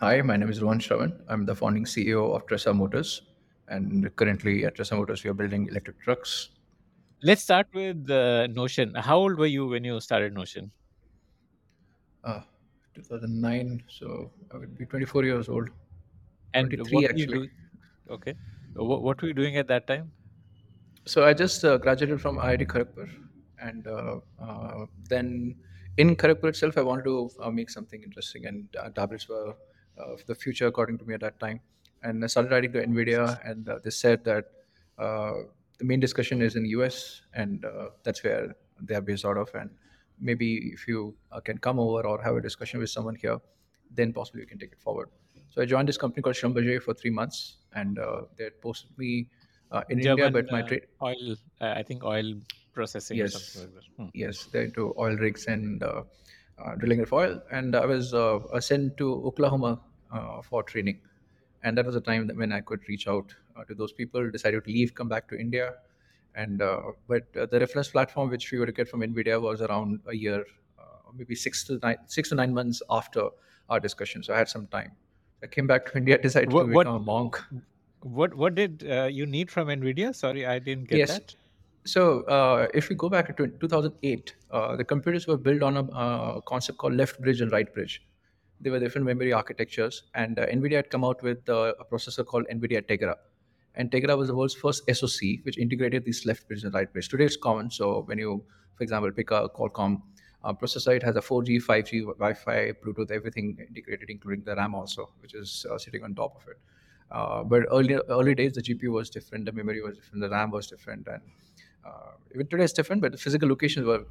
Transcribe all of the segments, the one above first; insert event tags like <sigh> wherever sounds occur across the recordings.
Hi, my name is Rohan Shravan. I'm the founding CEO of Tresa Motors. And currently at Tresa Motors, we are building electric trucks. Let's start with uh, Notion. How old were you when you started Notion? Uh, 2009, so I would be 24 years old. And 23 what were you actually. doing? Okay. What, what were you doing at that time? So I just uh, graduated from IIT Kharagpur, and uh, uh, then in Kharagpur itself, I wanted to uh, make something interesting, and uh, tablets were the future according to me at that time. And I started writing to Nvidia, and uh, they said that uh, the main discussion is in the US, and uh, that's where they are based out of. And maybe if you uh, can come over or have a discussion with someone here, then possibly we can take it forward. So I joined this company called Schlumberger for three months, and uh, they had posted me uh, in India, but my uh, trade, oil, uh, I think oil processing or something yes, like that. Hmm. yes, they're into oil rigs and uh, uh, drilling of oil. And I was uh, uh, sent to Oklahoma uh, for training, and that was a time when I could reach out uh, to those people. Decided to leave, come back to India, and uh, but uh, the reference platform which we were to get from Nvidia was around a year, uh, maybe six to nine, six to nine months after our discussion. So I had some time. I came back to India, <laughs> decided to What what become a monk. what what did uh, you need from Nvidia? Sorry, I didn't get Yes. that. So uh, if we go back to 2008, uh, the computers were built on a uh, concept called left bridge and right bridge. They were different memory architectures, and uh, NVIDIA had come out with uh, a processor called NVIDIA Tegra. And Tegra was the world's first SoC which integrated these left bridge and right bridge. Today it's common. So when you, for example, pick a Qualcomm uh, processor, it has a 4G, 5G, Wi-Fi, Bluetooth, everything integrated, including the RAM also, which is uh, sitting on top of it. Uh, but early early days, the GPU was different, the memory was different, the RAM was different, and uh, even today it's different. But the physical locations were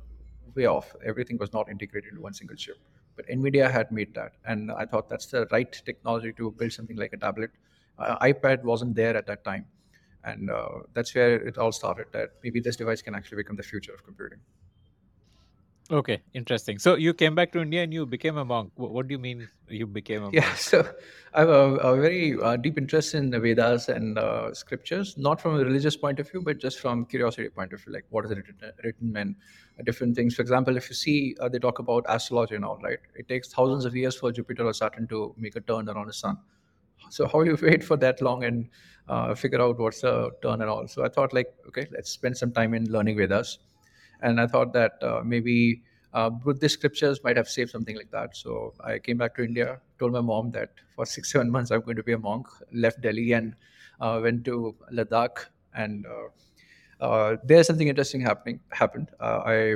way off. Everything was not integrated into one single chip. But Nvidia had made that, and I thought that's the right technology to build something like a tablet. Uh, iPad wasn't there at that time, and uh, that's where it all started. That maybe this device can actually become the future of computing. Okay, interesting. So you came back to India and you became a monk. Wh- What do you mean you became a monk? Yeah, monk? so I have a, a very uh, deep interest in the Vedas and uh, scriptures, not from a religious point of view, but just from curiosity point of view, like what is written, written and uh, different things. For example, if you see, uh, they talk about astrology and all, right? It takes thousands of years for Jupiter or Saturn to make a turn around the sun. So how do you <laughs> wait for that long and uh, figure out what's the turn and all? So I thought, like, okay, let's spend some time in learning Vedas and I thought that uh, maybe uh, Buddhist scriptures might have saved something like that. So I came back to India, told my mom that for six <laughs> seven months I'm going to be a monk. Left Delhi and uh, went to Ladakh, and uh, uh, there's something interesting happening happened. Uh, I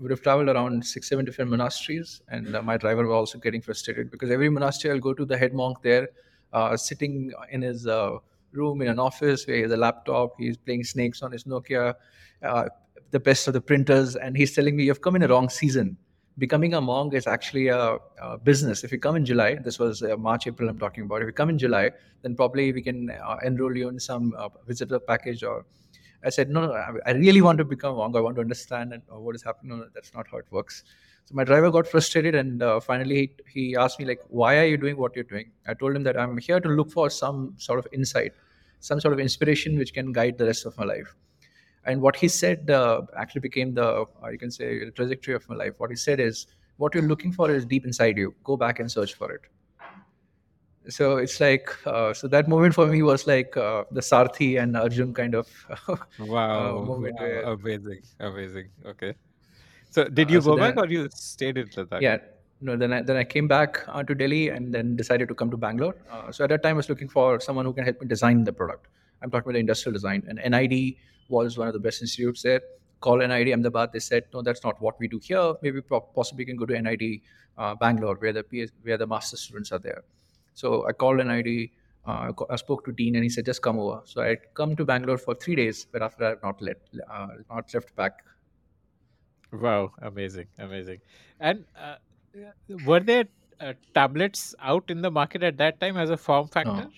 would have traveled around six seven different monasteries, and my driver was also getting frustrated because every monastery I'll go to, the head monk there, sitting in his room in an office where he has a laptop, he's playing snakes on his Nokia. The best of the printers, and he's telling me you've come in a wrong season. Becoming a monk is actually a, a business. If you come in July, this was uh, March, April, I'm talking about. If you come in July, then probably we can uh, enroll you in some uh, visitor package. Or I said, no, no, I really want to become a monk. I want to understand and, uh, what is happening. No, that's not how it works. So my driver got frustrated, and uh, finally he, he asked me like, "Why are you doing what you're doing?" I told him that I'm here to look for some sort of insight, some sort of inspiration which can guide the rest of my life and what he said uh, actually became the uh, you can say the trajectory of my life. What he said is what you're looking for is deep inside you. Go back and search for it. So it's like uh, so that moment for me was like uh, the sarthi and arjun kind of <laughs> uh, Wow, moment wow, where amazing, amazing. Okay. So did uh, you so go back then or you stayed in Ladakh? yeah. No then I, then I came back uh, to delhi and then decided to come to bangalore. Uh, so at that time i was looking for someone who can help me design the product. I'm talking about the industrial design and nid was one of the best institutes there call nid ahmedabad they said no that's not what we do here maybe po- possibly can go to nid uh, bangalore where the PS, where the master students are there so i called nid uh, I spoke to Dean and he said, just come over. So I come to Bangalore for three days, but after that, I've not, let, uh, not left back Wow, amazing, amazing. And uh, were there uh, tablets out in the market at that time as a form factor?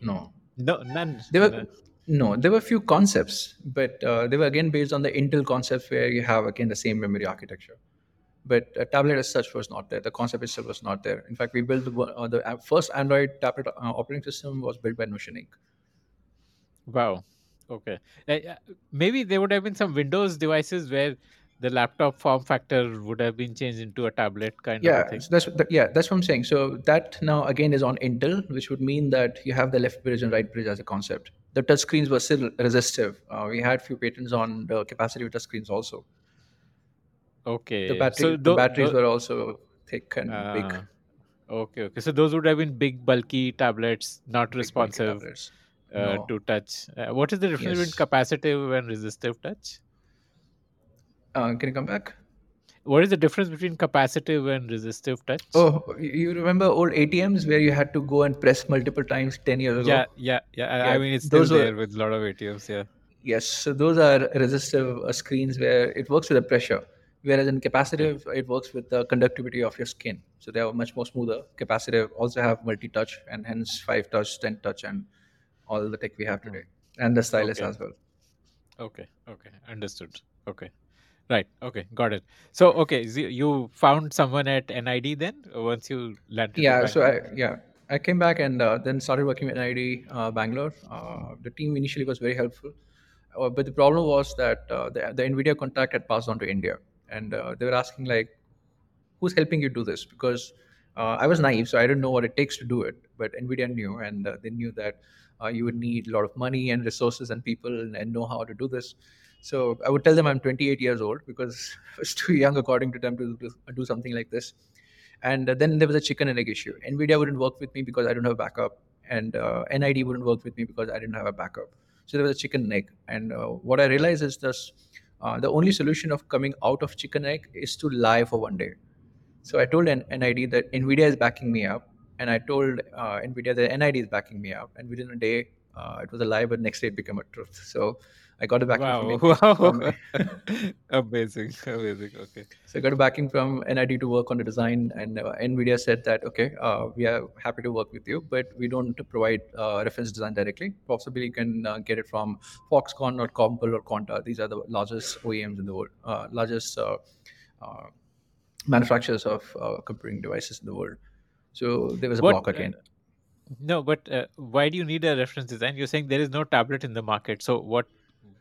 No, no. No, none. There were none. No, there were a few concepts, but uh, they were again based on the Intel concepts where you have again the same memory architecture. But a tablet as such was not there. The concept itself was not there. In fact, we built the, uh, the uh, first Android tablet uh, operating system was built by Notion Inc. Wow. Okay. Uh, maybe there would have been some Windows devices where the laptop form factor would have been changed into a tablet kind of Yeah, thing. so that's that, yeah, that's what I'm saying. So that now again is on Intel, which would mean that you have the left bridge and right bridge as a concept. The touch screens were still resistive. Uh, we had few patents on the capacity of touch screens also. The Okay, battery so the batteries were also thick and big, uh, okay, okay. So those would have been big, bulky tablets, not big responsive tablets. uh, No, to touch. Uh, what is the difference between capacitive and resistive touch? Uh, can you come back? What is the difference between capacitive and resistive touch? Oh, you remember old ATMs where you had to go and press multiple times ten years Yeah, ago? yeah, yeah. I, I mean, it's still those there with a lot of ATMs. Yeah. Yes, so those are resistive uh, screens where it works with the pressure, whereas in capacitive it works with the conductivity of your skin. So they are much more smoother. Capacitive also have multi-touch and hence five touch, ten touch, and all the tech we have today, and the stylus Okay. as well. Okay. Okay. Understood. Okay. Right. Okay. Got it. So, okay, so you found someone at NID then once you landed Yeah, so I yeah I came back and uh, then started working at NID uh, Bangalore. Uh, the team initially was very helpful, uh, but the problem was that uh, the, the NVIDIA contact had passed on to India, and uh, they were asking like, who's helping you do this? Because uh, I was naive, so I didn't know what it takes to do it. But Nvidia knew, and uh, they knew that uh, you would need a lot of money and resources and people and, and know how to do this. So I would tell them I'm 28 years old because <laughs> I was too young, according to them, to do, something like this. And uh, then there was a chicken and egg issue. Nvidia wouldn't work with me because I don't have a backup, and uh, NID wouldn't work with me because I didn't have a backup. So there was a chicken and egg. And uh, what I realized is this: uh, the only solution of coming out of chicken egg is to lie for one day. So I told NID that NVIDIA is backing me up, and I told uh, NVIDIA that NID is backing me up. And within a day, uh, it was a lie, but next day it became a truth. So I got a backing from Wow. <laughs> From, Wow. <laughs> <laughs> amazing. Amazing. Okay. so I got a backing from NID to work on the design, and uh, NVIDIA said that okay, uh, we are happy to work with you, but we don't provide uh, reference design directly. Possibly you can uh, get it from Foxconn or Compal or Quanta. These are the largest OEMs in the world, uh, largest uh, uh, manufacturers of uh, computing devices in the world. So there was a What? block again. No, but uh, why do you need a reference design? You're saying there is no tablet in the market. So, what?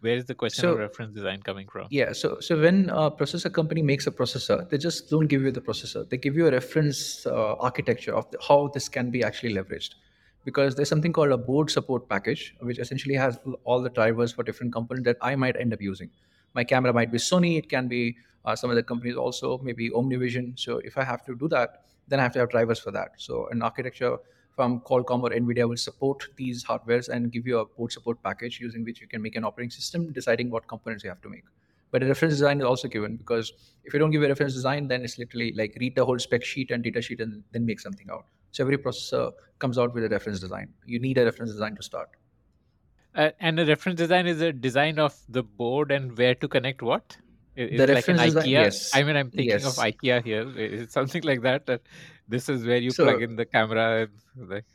Where is the question of reference design coming from? yeah, so so when a processor company makes a processor, they just don't give you the processor. They give you a reference uh, architecture of the, how this can be actually leveraged. Because there's something called a board support package, which essentially has all the drivers for different components that I might end up using. My camera might be Sony. It can be uh, some other companies also, maybe OmniVision. So if I have to do that, then I have to have drivers for that. So an architecture from Qualcomm or NVIDIA will support these hardwares and give you a board support package using which you can make an operating system, deciding what components you have to make. But a reference design is also given because if you don't give a reference design, then it's literally like read the whole spec sheet and data sheet and then make something out. So every processor comes out with a reference design. You need a reference design to start. Uh, and a reference design is a design of the board and where to connect what? I- Is The like an reference design, IKEA? I mean, I'm thinking of. IKEA here. Is it something like that? That this is where you plug in the camera and like.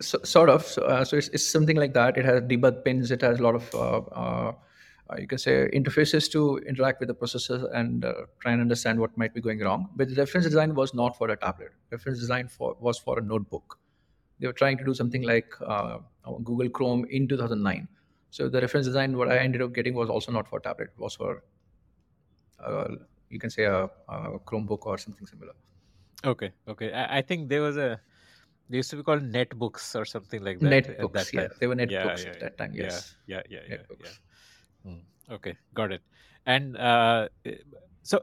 so, sort of so, uh, so it's, it's something like that it has debug pins it has a lot of uh, uh, uh, you can say interfaces to interact with the processor and uh, try and understand what might be going wrong but the reference design was not for a tablet reference design for was for a notebook they were trying to do something like uh, google chrome in 2009 so the reference design what i ended up getting was also not for tablet it was for you can say a, a chromebook or something similar Okay, okay. I, I think there was a they used to be called netbooks or something like that netbooks yeah they were Yeah, netbooks yeah, at that time yes yeah, yeah, yeah, yeah. netbooks Hmm. Okay, got it. And uh, so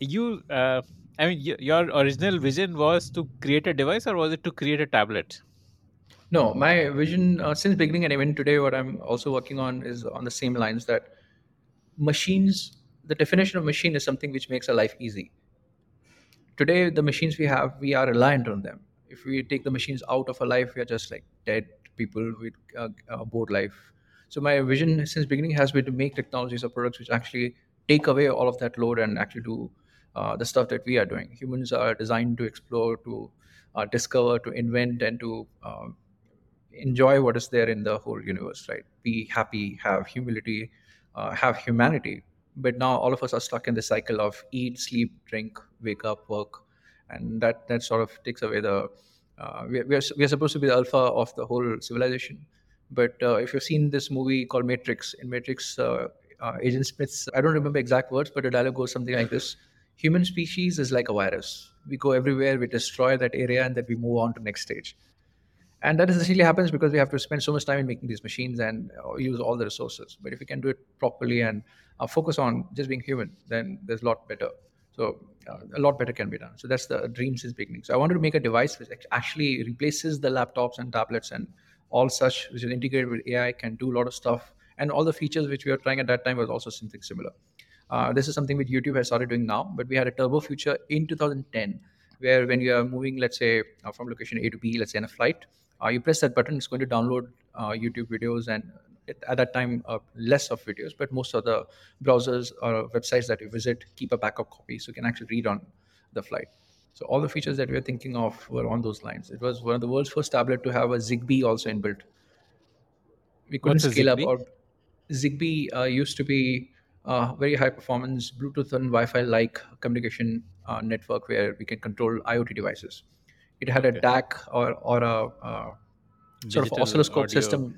you, uh, I mean, your original vision was to create a device, or was it to create a tablet? No, my vision uh, since beginning and even today, what I'm also working on is on the same lines that machines. The definition of machine is something which makes our life easy. Today, the machines we have, we are reliant on them. If we take the machines out of our life, we are just like dead people with uh, a bored life. So my vision since beginning has been to make technologies or products which actually take away all of that load and actually do uh, the stuff that we are doing. Humans are designed to explore, to uh, discover, to invent, and to um, enjoy what is there in the whole universe, right? Be happy, have humility, uh, have humanity. But now all of us are stuck in the cycle of eat, sleep, drink, wake up, work, and that that sort of takes away the. Uh, we, we, are, we are supposed to be the alpha of the whole civilization, but uh, if you've seen this movie called Matrix, in Matrix, uh, uh, Agent Smith's. I don't remember exact words, but the dialogue goes something like this: "Human species is like a virus. We go everywhere, we destroy that area, and then we move on to next stage." And that essentially happens because we have to spend so much time in making these machines and uh, use all the resources. But if we can do it properly and uh, focus on just being human then there's a lot better. So uh, a lot better can be done. So that's the dream since beginning. So i wanted to make a device which actually replaces the laptops and tablets and all such which is integrated with ai can do a lot of stuff. And all the features which we were trying at that time was also something similar. Uh, this is something which youtube has started doing now but we had a turbo feature in 2010 where when you are moving let's say uh, from location a to b let's say in a flight you press that button it's going to download uh, youtube videos and it, at that time uh, less of videos but most of the browsers or websites that you visit keep a backup copy so you can actually read on the flight. So all the features that we were thinking of were on those lines. It was one of the world's first tablet to have a zigbee also inbuilt. We couldn't scale up Zigbee? or zigbee uh, used to be uh, very high performance bluetooth and wi-fi like communication uh, network where we can control iot devices it had a dac or, or a uh, sort of oscilloscope audio. system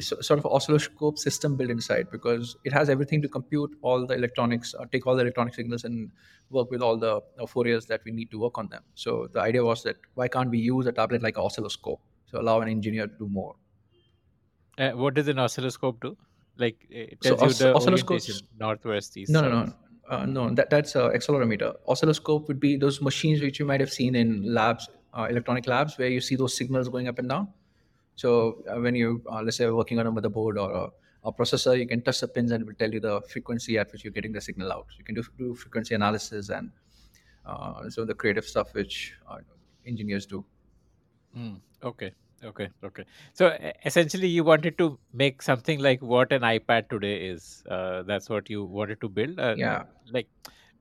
sort of oscilloscope system built inside because it has everything to compute all the electronics, uh, take all the electronic signals and work with all the uh, Fouriers that we need to work on them. So the idea was that why can't we use a tablet like an oscilloscope to allow an engineer to do more? Uh, what does an oscilloscope do? Like it So tells you os- the orientation, northwest, east, No, no, no. Uh, no, that, that's an accelerometer. Oscilloscope would be those machines which you might have seen in labs, uh, electronic labs, where you see those signals going up and down. So uh, when you, uh, let's say, working on a motherboard or a, a processor, you can touch the pins and it will tell you the frequency at which you're getting the signal out. You can do, do frequency analysis and uh, of the creative stuff which uh, engineers do. Mm, okay, okay, okay. So e- essentially, you wanted to make something like what an iPad today is. Uh, that's what you wanted to build. Uh, Yeah. Like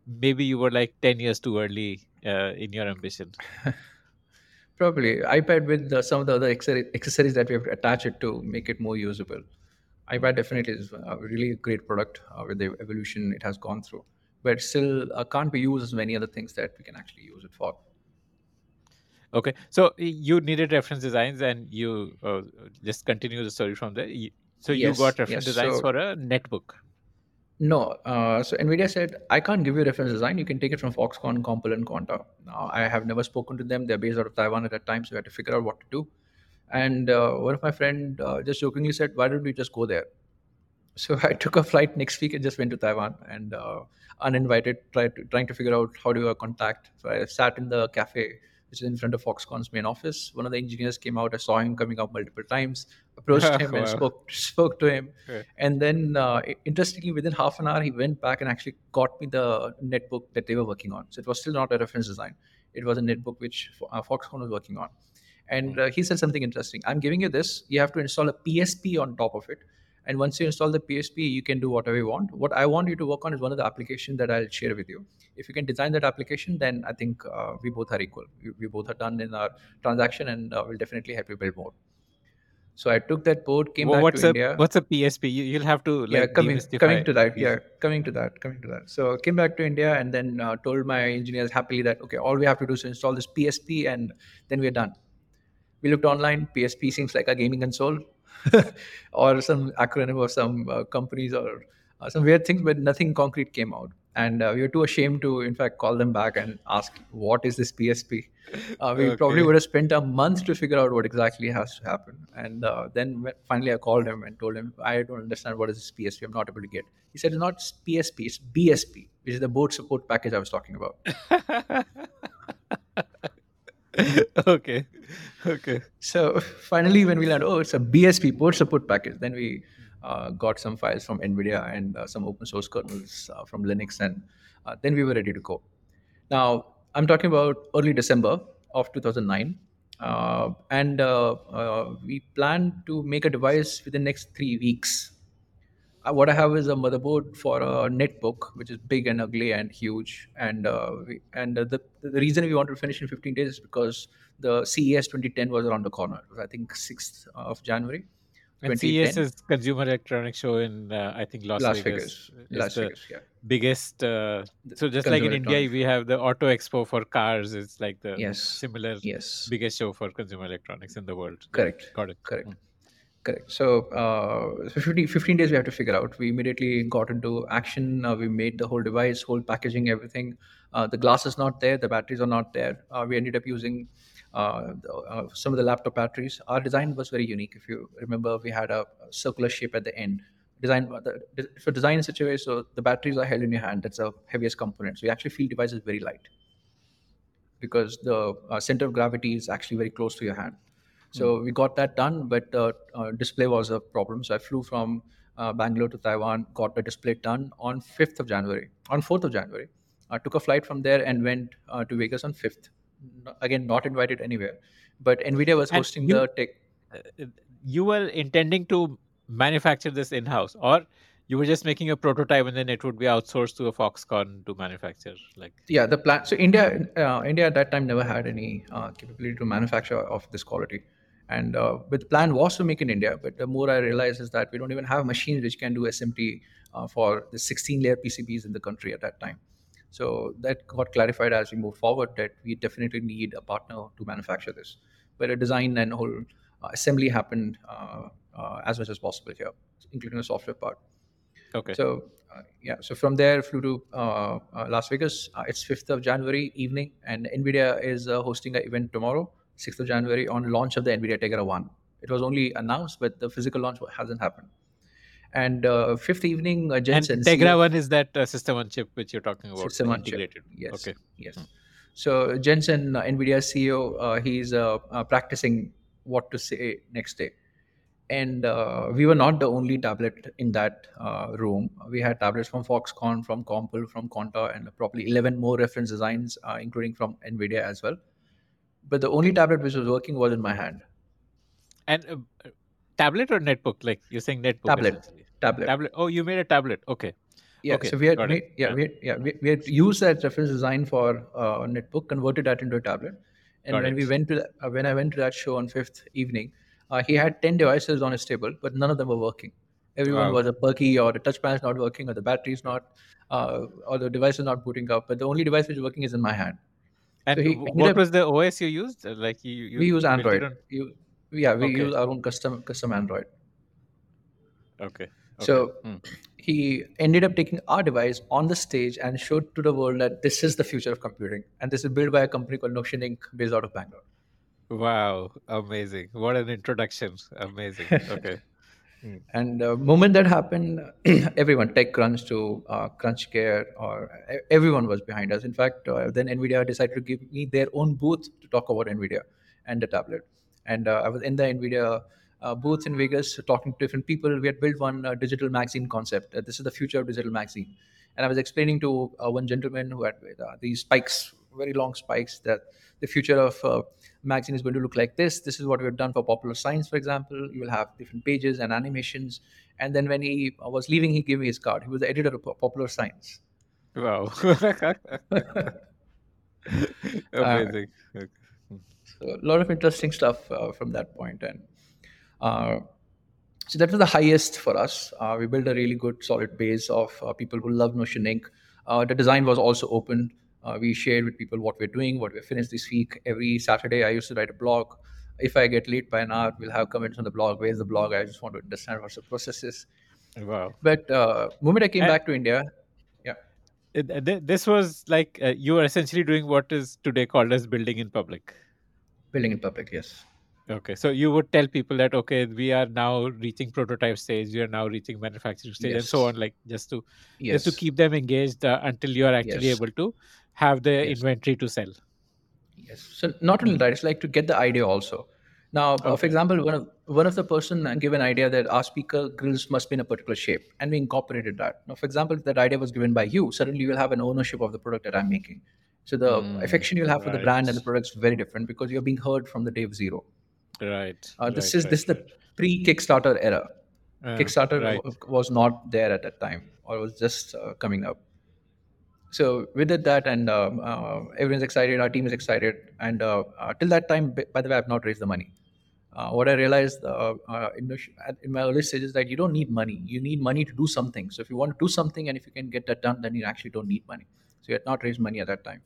maybe you were like ten years too early uh, in your ambition. <laughs> Probably iPad with uh, some of the other accessories that we have attached it to make it more usable. iPad definitely is a really great product uh, with the evolution it has gone through, but still uh, can't be used as many other things that we can actually use it for. Okay, so you needed reference designs, and you uh, just continue the story from there. So you Yes, got reference yes, designs so- for a netbook. No, uh, so NVIDIA said, I can't give you reference design. You can take it from Foxconn, Compal, and Quanta. Now, I have never spoken to them. They're based out of Taiwan at that time, so we had to figure out what to do. And uh, one of my friend uh, just jokingly said, why don't we just go there? <laughs> So I took a flight next week and just went to Taiwan and uh, uninvited, tried to, trying to figure out how do I contact. So I sat in the cafe, which is in front of Foxconn's main office. One of the engineers came out. I saw him coming out multiple times, approached <laughs> him and spoke spoke to him. Yeah. And then, uh, interestingly, within half an hour, he went back and actually got me the netbook that they were working on. So it was still not a reference design. It was a netbook which uh, Foxconn was working on. And uh, he said something interesting. I'm giving you this. You have to install a PSP on top of it. And once you install the PSP, you can do whatever you want. What I want you to work on is one of the applications that I'll share with you. If you can design that application, then I think uh, we both are equal. We, we both are done in our transaction, and uh, we'll definitely help you build more. So I took that board, came Wha- back what's to a India. what's a PSP? You, you'll have to like yeah, coming coming to that. Yeah, coming to that. Coming to that. So came back to India and then uh, told my engineers happily that okay, all we have to do is install this PSP, and then we're done. We looked online. PSP seems like a gaming console, <laughs> or some acronym of some uh, companies or uh, some weird things, but nothing concrete came out. And uh, we were too ashamed to, in fact, call them back and ask, "What is this PSP?" Uh, we probably would have spent a month to figure out what exactly has to happen. And uh, then finally, I called him and told him, "I don't understand what is this PSP. I'm not able to get." He said, "It's not PSP. It's BSP, which is the board support package I was talking about." <laughs> <laughs> okay, okay. So finally, when we learned, oh, it's a BSP board support package, then we uh, got some files from NVIDIA and uh, some open source kernels uh, from Linux, and uh, then we were ready to go. Now, I'm talking about early December of 2009. Uh, and uh, we plan to make a device within the next three weeks. Uh, what I have is a motherboard for a netbook, which is big and ugly and huge. And uh, we, and uh, the the reason we wanted to finish in 15 days is because the CES 2010 was around the corner. I think 6th of January, And CES is Consumer Electronics Show in uh, I think Las, Las Vegas. Vegas. Las the Vegas, yeah. biggest. Uh, so just like in India, we have the Auto Expo for cars. It's like the Yes. similar Yes. biggest show for consumer electronics in the world. Correct. got it. Correct. Mm. Correct. So, uh, so 15, 15 days we have to figure out. We immediately got into action. Uh, we made the whole device, whole packaging, everything. Uh, the glass is not there. The batteries are not there. Uh, we ended up using uh, uh, some of the laptop batteries. Our design was very unique. If you remember, we had a, circular shape at the end. Design for design in such a way so the batteries are held in your hand. That's the heaviest component. So you actually feel device is very light because the center of gravity is actually very close to your hand. So we got that done, but the uh, display was a problem. So I flew from uh, Bangalore to Taiwan, got the display done on 5th of January. On 4th of January, I took a flight from there and went uh, to Vegas on 5th. No- Again, not invited anywhere, but Nvidia was And hosting you the tech. uh, you were intending to manufacture this in house, or you were just making a prototype and then it would be outsourced to a Foxconn to manufacture. Like, Yeah, the plan. So India, uh, India at that time never had any uh, capability to manufacture of this quality, and uh, but the plan was to make in India. But the more I realized is that we don't even have machines which can do SMT uh, for the 16-layer PCBs in the country at that time. So that got clarified as we move forward that we definitely need a partner to manufacture this. But a design and whole uh, assembly happened uh, uh, as much as possible here, including the software part. okay, So uh, yeah, so from there flew to uh, uh, Las Vegas. Uh, it's fifth of January evening, and Nvidia is uh, hosting an event tomorrow, sixth of January, on launch of the Nvidia Tegra One. It was only announced, but the physical launch hasn't happened. And uh, fifth evening, uh, and Jensen, Tegra CEO one is that uh, system on chip which you're talking about, system on chip. integrated. Yes, Okay, yes. Hmm. So Jensen, uh, Nvidia CEO, uh, he's uh, practicing what to say next day and uh, we were not the only tablet in that uh, room. We had tablets from Foxconn, from Compal, from Quanta, and probably 11 more reference designs, uh, including from NVIDIA as well. But the only tablet which was working was in my hand. and uh, tablet or netbook? Like you're saying netbook Tablet. Tablet. Tablet. Oh, you made a tablet. Okay. Yeah. Okay, So we had, made, yeah, Yeah. we had, yeah, we, we had used that reference design for uh, a netbook, converted that into a tablet. And Got when it. we went to that, uh, when I went to that show on fifth evening, uh, he had 10 devices on his table, but none of them were working. Everyone Wow. was a perky or the touchpad is not working or the battery is not, uh, or the device is not booting up. But the only device which is working is in my hand. And ended what up- was the OS you used? Uh, Like you, you we use Android. on- You, yeah, we Okay. use our own custom custom Android. Okay. So. Hmm. he ended up taking our device on the stage and showed to the world that this is the future of computing, and this is built by a company called Notion Inc. based out of Bangalore. Wow, amazing! What an introduction! Amazing. Okay. And the moment that happened, <clears throat> everyone, TechCrunch to uh, CrunchCare, or everyone was behind us. In fact, uh, then NVIDIA decided to give me their own booth to talk about NVIDIA and the tablet. And uh, I was in the NVIDIA uh, booth in Vegas talking to different people. We had built one uh, digital magazine concept. Uh, this is the future of digital magazine. And I was explaining to one gentleman who had these spikes, very long spikes, that the future of uh, magazine is going to look like this. This is what we've done for popular science, for example. You will have different pages and animations. And then when he uh, was leaving, he gave me his card. He was the editor of Popular Science. Wow. <laughs> <laughs> amazing. Okay. So a lot of interesting stuff uh, from that point. And uh, so that was the highest for us. Uh, we built a really good, solid base of uh, people who love Notion Inc. Uh, the design was also open. Uh, we shared with people what we're doing, what we finished this week. Every Saturday, I used to write a blog. If I get late by an hour, we'll have comments on the blog. Where's the blog? I just want to understand what the process is. Wow. But uh, moment I came And- back to India, yeah, uh, th- this was like uh, you were essentially doing what is today called as building in public. building in public, yes. Okay, so you would tell people that okay, we are now reaching prototype stage, we are now reaching manufacturing stage, and so on, like just to Yes. just to keep them engaged uh, until you are actually Yes. able to have the Yes. inventory to sell. Yes. So not only that, it's like to get the idea also. Now, uh, for example, one of one of the person gave an idea that our speaker grills must be in a particular shape, and we incorporated that. Now, for example, if that idea was given by you, suddenly you will have an ownership of the product that I'm making. So the Mm, affection you'll have for the brand and the right. product is very different because you're being heard from the day of zero. Right. Uh, this right, is right, this is the pre-Kickstarter era. Uh, Kickstarter right. was not there at that time, or was just uh, coming up. So we did that, and um, uh, everyone's excited. Our team is excited, and uh, uh, till that time, by the way, I've not raised the money. Uh, what I realized uh, uh, in, in my early stages is that you don't need money. You need money to do something. So if you want to do something, and if you can get that done, then you actually don't need money. So you had not raised money at that time.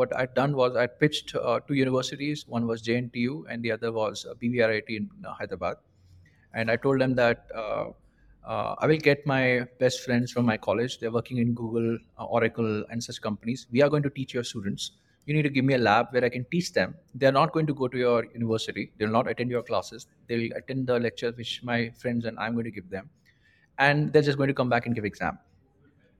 What I'd done was I pitched two universities. One was JNTU, and the other was BVRIT in Hyderabad and I told them that uh, I will get my best friends from my college. They're working in Google, uh, Oracle, and such companies. We are going to teach your students. You need to give me a lab where I can teach them. They're not going to go to your university. They'll not attend your classes. They'll attend the lectures which my friends and I'm going to give them, and they're just going to come back and give exam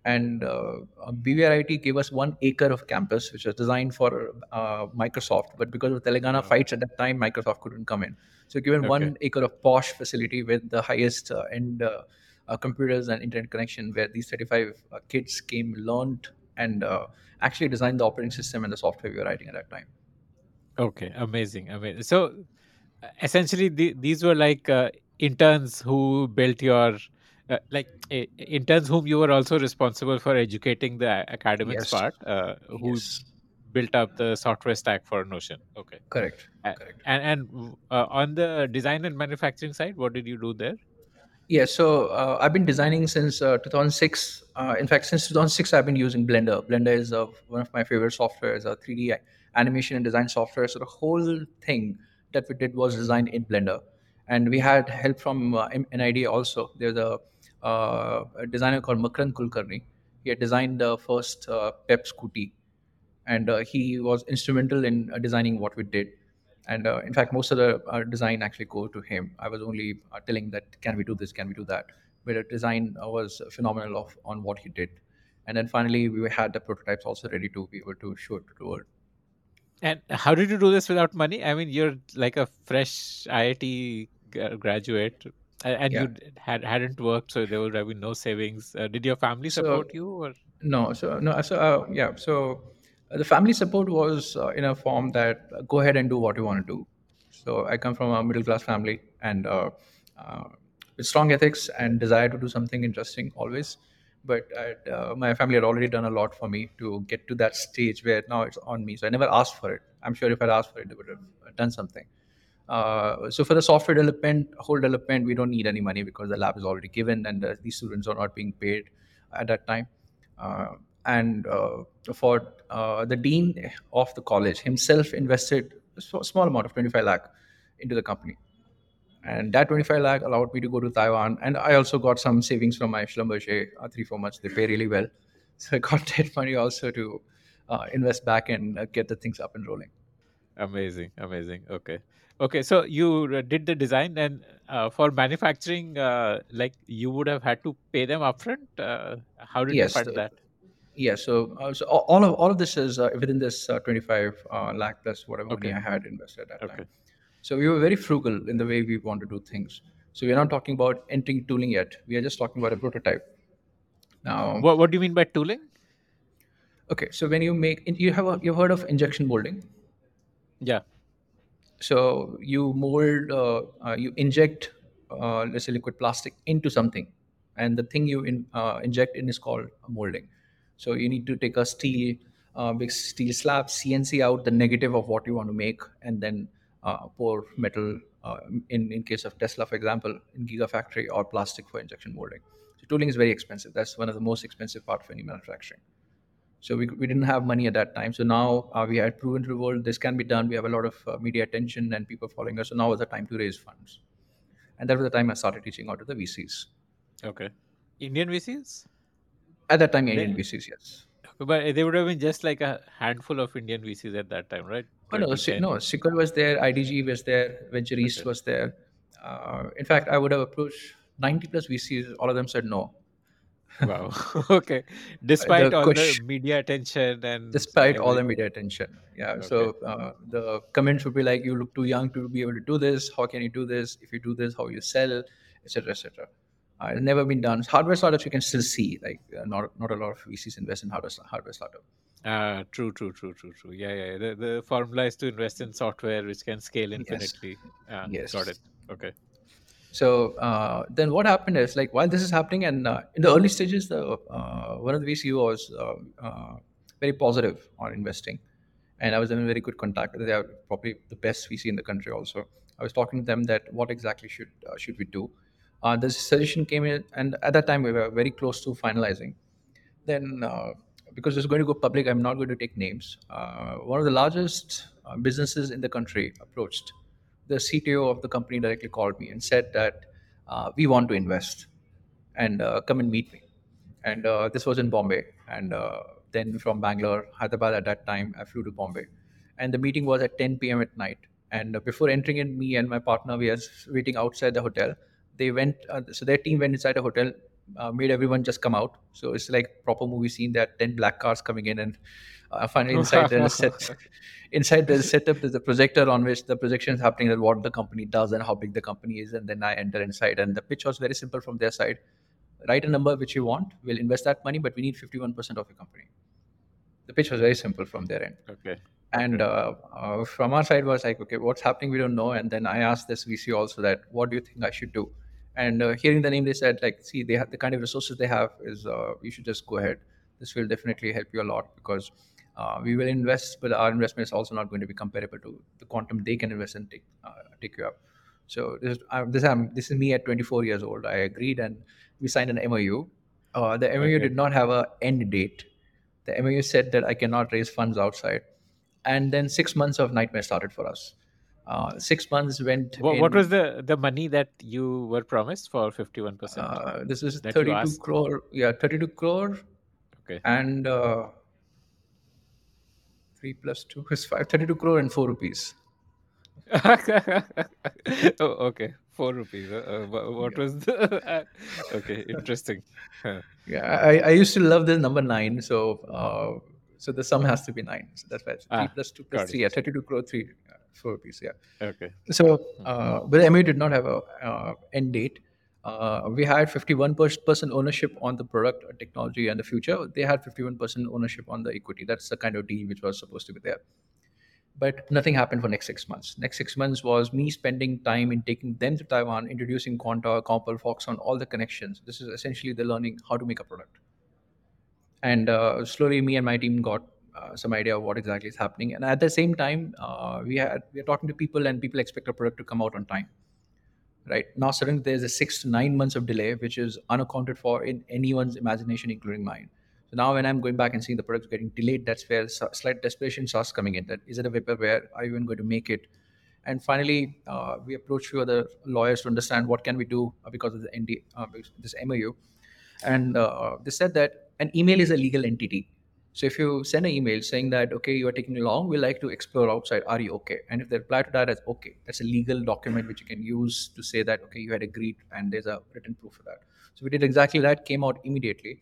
and uh, BVRIT gave us one acre of campus, which was designed for uh, Microsoft. But because of Telangana Wow. fights at that time, Microsoft couldn't come in. So given Okay. one acre of posh facility with the highest uh, end uh, uh, computers and internet connection, where these 35 uh, kids came, learned, and uh, actually designed the operating system and the software we were writing at that time. Okay. Amazing. Amazing. So uh, essentially, the, these were like uh, interns who built your. Uh, like uh, interns whom you were also responsible for educating the academics Yes. part uh, who Yes. built up the software stack for notion okay Correct. A- Correct. and and uh, on the design and manufacturing side what did you do there Yeah, so uh, I've been designing since uh, 2006. Uh, in fact, since 2006, I've been using Blender. Blender is uh, one of my favorite softwares, a 3d animation and design software. So the whole thing that we did was designed in Blender, and we had help from uh, NID also. There's a, uh, a designer called Makran Kulkarni. He had designed the first uh, Pep Scooty, and uh, he was instrumental in uh, designing what we did. And uh, in fact most of the design actually go to him. I was only telling that can we do this? Can we do that? But the design was phenomenal of on what he did. And then finally we had the prototypes also ready to be able to show it to the world. And how did you do this without money? I mean you're like a fresh iit graduate and yeah you had hadn't worked so there would have been no savings uh, did your family so support you or No, so no, so uh, yeah, so uh, the family support was uh, in a form that uh, go ahead and do what you want to do. So I come from a middle class family and uh, uh, with strong ethics and desire to do something interesting always. But uh, my family had already done a lot for me to get to that stage where now it's on me. So I never asked for it. I'm sure if I'd asked for it, they would have done something. Uh, so for the software development, whole development, we don't need any money because the lab is already given and uh, these students are not being paid at that time. Uh, and uh, for uh, the dean of the college himself invested a small amount of 25 lakh into the company. And that 25 lakh allowed me to go to Taiwan. And I also got some savings from my Schlumberger, three, four months. They pay really well. <laughs> So I got that money also to invest back and get the things up and rolling. amazing amazing okay okay so you uh, did the design and uh, for manufacturing uh, like you would have had to pay them upfront uh, how did you Yes, fund the, that Yeah, so, uh, so all all of all of this is uh, within this uh, 25 uh, lakh plus whatever money okay I had invested at that time. okay So we were very frugal in the way we want to do things. So we're not talking about entering tooling yet. We are just talking about a prototype. Now, what, what do you mean by tooling okay, so when you make, you have a, you've heard of injection molding. yeah So you mold, uh, uh, you inject, uh, let's say, liquid plastic into something, and the thing you in, uh, inject in is called molding. So you need to take a steel, uh, big steel slab, CNC out the negative of what you want to make, and then pour metal. In in case of Tesla, for example, in Gigafactory, or plastic for injection molding. So tooling is very expensive. That's one of the most expensive part of any manufacturing. So we, we didn't have money at that time. So now uh, we had proven to the world this can be done. We have a lot of uh, media attention and people following us. So now was the time to raise funds. And that was the time I started teaching out to the VCs. okay indian vcs At that time, Indian they, VCs, yes. but they would have been just like a handful of indian vcs at that time right Oh no, Si- no, Sequoia was there, IDG was there, Venture East okay was there. Uh, in fact, I would have approached 90 plus VCs. All of them said no. Wow <laughs> okay despite the all the media attention and despite all the media attention, yeah. okay So uh, the comments would be like, "You look too young to be able to do this. How can you do this? If you do this, how you sell, etc., etc." Uh, it's never been done. Hardware startups you can still see like uh, not not a lot of VCs invest in hardware hardware startup. Ah, true, true, true, true, true. Yeah, yeah. The the formula is to invest in software which can scale Yes, infinitely. Ah, got it. Okay. So uh, then what happened is like while this is happening and uh, in the early stages, the uh, one of the VC was uh, uh, very positive on investing, and I was in very good contact. They are probably the best VC in the country. Also, I was talking to them that what exactly should uh, should we do. Uh, this suggestion came in, and at that time we were very close to finalizing. Then, because it's going to go public, I'm not going to take names. One of the largest businesses in the country approached the CTO of the company directly called me and said that uh, we want to invest and uh, come and meet me. And uh, this was in Bombay. And uh, then from Bangalore, Hyderabad at that time, I flew to Bombay. And the meeting was at 10 p.m. at night. And uh, before entering in, me and my partner, we were waiting outside the hotel. They went, uh, so their team went inside a hotel, made everyone just come out. So it's like proper movie scene. Are 10 black cars coming in. And uh, finally, inside there's a set, <laughs> inside there's a setup, there's a projector on which the projection is happening that what the company does and how big the company is. And then I enter inside. And the pitch was very simple from their side. Write a number which you want. We'll invest that money but we need 51% of your company. The pitch was very simple from their end. Okay. and uh, uh, from our side was like okay what's happening we don't know. And then i asked this vc also that what do you think i should do? And uh, hearing the name they said like see they have the kind of resources they have is uh, you should just go ahead. This will definitely help you a lot because uh, we will invest but our investment is also not going to be comparable to the quantum they can invest and take uh, take you up so this is uh, this I'm this is me at 24 years old. I agreed and we signed an MOU. Uh, the MOU Okay. did not have a end date. The MOU said that I cannot raise funds outside, and then six months of nightmare started for us. Uh, six months went. What, what was the the money that you were promised for fifty one percent? Uh, this is 32 crore. Yeah, 32 crore, Okay. and uh, three plus two is five. 32 crore and four rupees. <laughs> oh, okay. Four rupees. Uh, uh, wha- what was the? uh, okay, interesting. Yeah, I, I used to love the number nine. So uh, so the sum has to be nine. So that's why it's three Ah, plus two got it. three. Yeah, 32 crore, three, uh, four rupees. Yeah. Okay. So, uh, but the did not have a uh, end date. Uh, we had 51% ownership on the product, uh, technology, and the future. They had 51% ownership on the equity. That's the kind of deal which was supposed to be there. But nothing happened for next six months. Next six months was me spending time in taking them to Taiwan, introducing Quanta, Compal, Foxconn, all the connections. This is essentially the learning how to make a product. And uh, slowly, me and my team got uh, some idea of what exactly is happening. And at the same time, uh, we had we are talking to people, and people expect a product to come out on time. Right now, suddenly there's a six to nine months of delay, which is unaccounted for in anyone's imagination, including mine. So now, when I'm going back and seeing the products getting delayed, that's where slight desperation starts coming in. That is it a vaporware? Are you even going to make it? And finally, uh, we approached few other lawyers to understand what can we do uh, because of the ND, uh, this MOU and uh, they said that an email is a legal entity so if you send an email saying that okay you are taking long we like to explore outside are you okay? And if they reply to that as okay that's a legal document which you can use to say that okay you had agreed and there's a written proof for that. So we did exactly that came out immediately.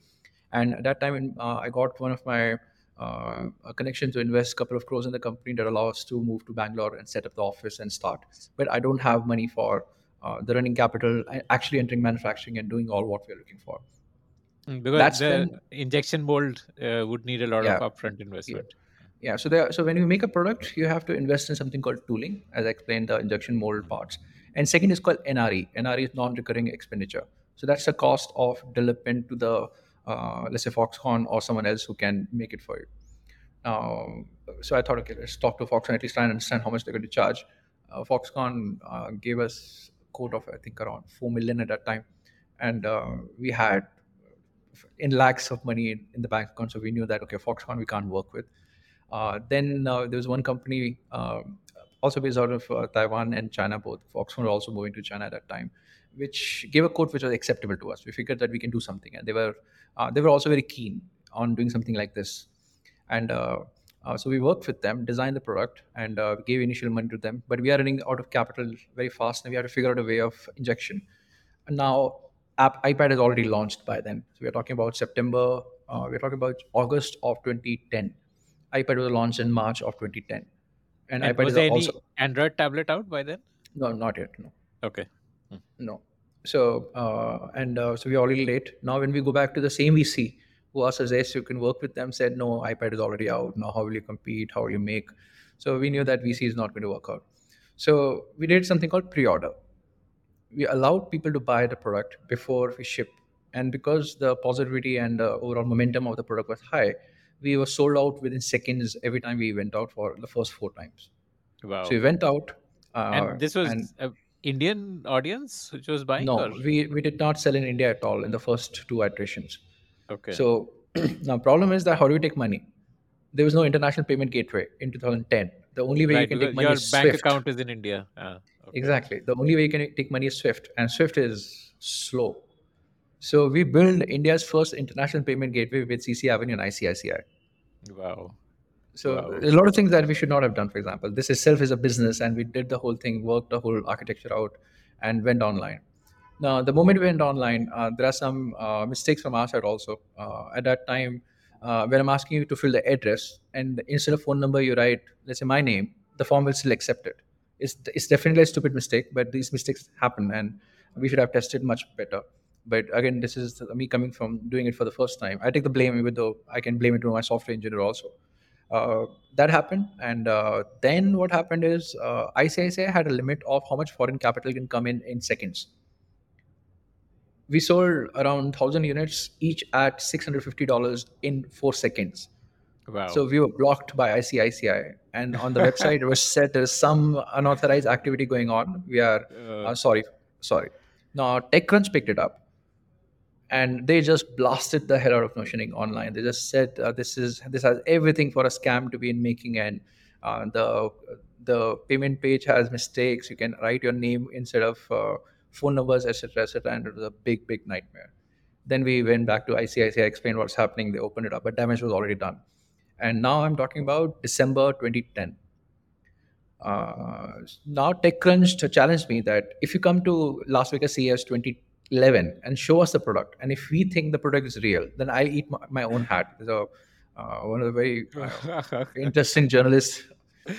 And at that time uh, i got one of my uh, connection to invest a couple of crores in the company that allow us to move to bangalore and set up the office and start. But i don't have money for uh, the running capital actually entering manufacturing and doing all what we're looking for Because That's the when- injection mold uh, would need a lot Yeah. of upfront investment. Yeah. So there. So when you make a product, you have to invest in something called tooling, as I explained, the injection mold parts. And second is called NRE. NRE is non-recurring expenditure. So that's the cost of development to the, uh, let's say Foxconn or someone else who can make it for you. Um, so I thought, okay, let's talk to Foxconn at least try and understand how much they're going to charge. Uh, Foxconn uh, gave us a quote of I think around four million at that time, and uh, we had in lakhs of money in, the bank account. So we knew that okay, Foxconn we can't work with. Uh, then uh, there was one company um, also based out of uh, Taiwan and China both. Foxconn were also moving to China at that time, which gave a quote which was acceptable to us. We figured that we can do something, and they were uh, they were also very keen on doing something like this. And uh, uh, so we worked with them, designed the product, and gave initial money to them. But we are running out of capital very fast, and we had to figure out a way of injection. And now app iPad is already launched by then. So we're talking about September. Uh, we're talking about August of 2010. iPad was launched in March of 2010, and, And iPad was is there any also Android tablet out by then? no, not yet. No, Okay. no. So uh, and uh, so we're already late. Now when we go back to the same VC who asked us, yes, you can work with them. Said no, iPad is already out. Now how will you compete? How will you make? So we knew that VC is not going to work out. So we did something called pre-order. We allowed people to buy the product before we ship, and because the positivity and the overall momentum of the product was high, we were sold out within seconds every time we went out for the first four times. Wow. So we went out. Uh, and this was and a Indian audience which was buying? no, or? we, we did not sell in India at all in the first two iterations. Okay. So <clears throat> now problem is that how do we take money? There was no international payment gateway in 2010. The only way you can take money is. your is bank SWIFT. account is in India. Okay. Exactly. The only way you can take money is Swift, and Swift is slow. So we built India's first international payment gateway with CC Avenue and ICICI. Wow. So Wow. a lot of things that we should not have done. For example, this itself is a business, and we did the whole thing, worked the whole architecture out, and went online. Now, the moment we went online, uh, there are some uh, mistakes from our side also. Uh, at that time, uh, when I'm asking you to fill the address, and instead of phone number, you write, let's say my name, the form will still accept it. It's, it's definitely a stupid mistake, but these mistakes happen, and we should have tested much better. But again, this is me coming from doing it for the first time. I take the blame, even though I can blame it to my software engineer also. Uh, that happened, and uh, then what happened is uh, ICICI had a limit of how much foreign capital can come in in seconds we sold around 1000 units each at $650 in 4 seconds Wow. so we were blocked by ICICI and on the website it was said there's some unauthorized activity going on. We are Uh, uh, sorry sorry. Now TechCrunch picked it up and they just blasted the hell out of Notion Ink online. They just said uh, this is this has everything for a scam to be in making and uh, the the payment page has mistakes. You can write your name instead of uh, phone numbers etc etc and it was a big big nightmare. Then we went back to ICICI, I explained what's happening. They opened it up, but damage was already done. And now I'm talking about December 2010. Uh, now TechCrunch challenged me that if you come to Las Vegas CES 2011 and show us the product, and if we think the product is real, then I'll eat my, my own hat. So uh, one of the very uh, <laughs> interesting journalists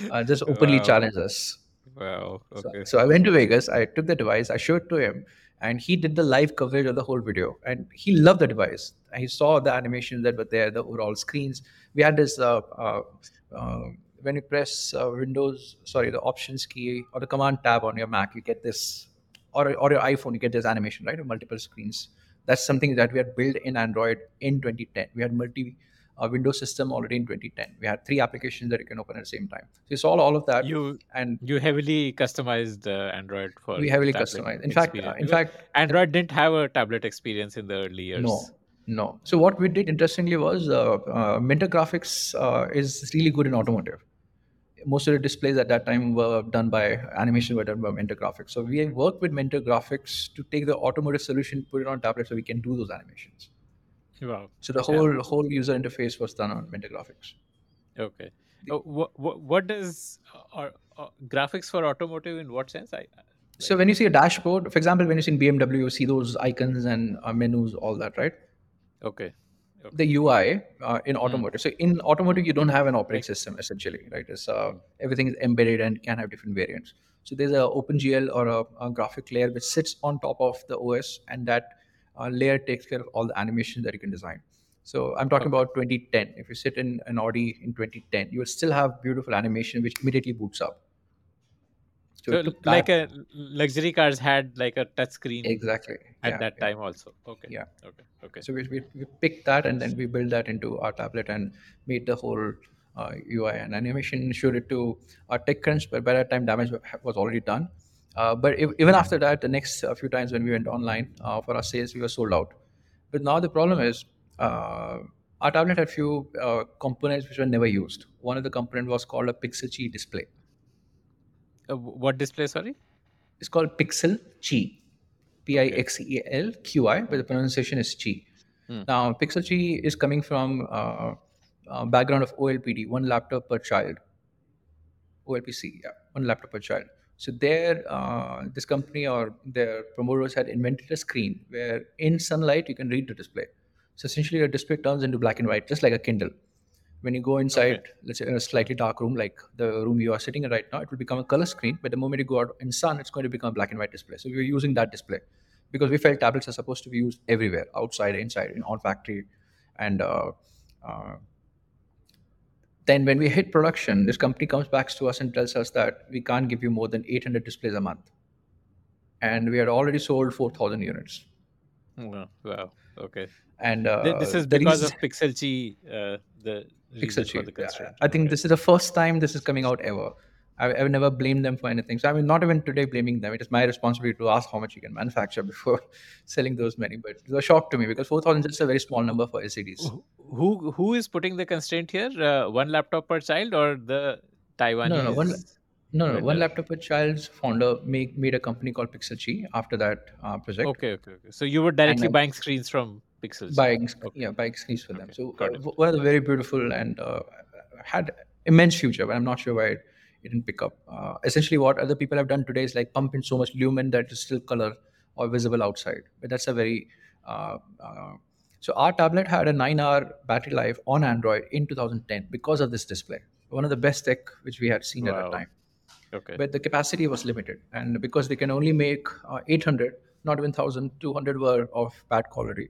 uh, just openly Wow. challenged us. wow. So, Okay. so I went to Vegas. I took the device. I showed it to him, and he did the live coverage of the whole video. And he loved the device. He saw the animations that were there, the overall screens. We had this uh, uh, uh, when you press uh, Windows, sorry, the Options key or the Command tab on your Mac, you get this, or or your iPhone, you get this animation, right, multiple screens. That's something that we had built in Android in 2010. We had multi. Uh Windows system already in 2010. We had three applications that you can open at the same time. So you saw all of that, You and you heavily customized uh, Android for we heavily customized. In fact, uh, in fact, Android didn't have a tablet experience in the early years. no, no. So what we did interestingly was uh, uh, Mentor Graphics uh, is really good in automotive. Most of the displays at that time were done by animation were done by Mentor Graphics. So we worked with Mentor Graphics to take the automotive solution, put it on tablet, so we can do those animations. Wow. So the Yeah. whole whole user interface was done on Mentor Graphics. Okay. Uh, what, what what does uh, uh, graphics for automotive in what sense? I So when you see a dashboard, for example, when you see in BMW, you see those icons and uh, menus, all that, right? okay. the UI uh, in automotive. So in automotive, you don't have an operating system essentially, right? It's uh, everything is embedded and can have different variants. So there's a OpenGL or a, a graphic layer which sits on top of the OS, and that uh, layer takes care of all the animations that you can design. So I'm talking about 2010. If you sit in an Audi in 2010, you will still have beautiful animation which immediately boots up. So, So like a luxury cars had like a touch screen exactly at yeah, that yeah. time also. Okay. Yeah. Okay. Okay. So we, we, we picked that and then we built that into our tablet and made the whole uh, UI and animation. Showed it to our TechCrunch, but by that time damage was already done. Uh, but if, even after that, the next uh, few times when we went online uh, for our sales, we were sold out. But now the problem is uh, our tablet had few uh, components which were never used. One of the component was called a Pixel Qi display. Uh, what display? Sorry. It's called Pixel Qi, P I X E L Q I, but the pronunciation is Chi. Hmm. Now, Pixel Qi is coming from uh, uh, background of OLPC, one laptop per child. OLPC, yeah, one laptop per child. So there, uh, this company or their promoters had invented a screen where in sunlight you can read the display. So essentially, your display turns into black and white, just like a Kindle. When you go inside, let's say in a slightly dark room, like the room you are sitting in right now, it will become a color screen. But the moment you go out in sun, it's going to become a black and white display. So we're using that display because we felt tablets are supposed to be used everywhere, outside, inside, in all factory, and uh, uh, then when we hit production, this company comes back to us and tells us that we can't give you more than 800 displays a month, and we had already sold 4,000 units. Wow. wow. Okay. And uh, this is because reason- of Pixel Qi. Uh, the Pixel for Chi. the Yeah. I think Okay. this is the first time this is coming out ever. I, I've never blamed them for anything. So I mean, not even today blaming them. It is my responsibility to ask how much you can manufacture <laughs> before selling those many. But it was a shock to me because 4,000 is a very small number for LCDs. Who- who is putting the constraint here? Uh, one laptop per child or the Taiwanese? no, no, one- No, no, one laptop per child's founder make, made a company called Pixel Qi after that uh, project, Okay, okay, okay. So you were and directly then buying screens from Pixel Qi. buying Okay, yeah buying screens for them. okay, So it. w- one of the very beautiful and uh, had immense future, but I'm not sure why it, it didn't pick up. Uh, essentially, what other people have done today is like pump in so much lumen that is still color or visible outside. But that's a very uh, uh, so our tablet had a nine-hour battery life on Android in 2010 because of this display. One of the best tech which we had seen at that time Okay. but the capacity was limited and because they can only make uh, 800 not even 1000 200 were of bad quality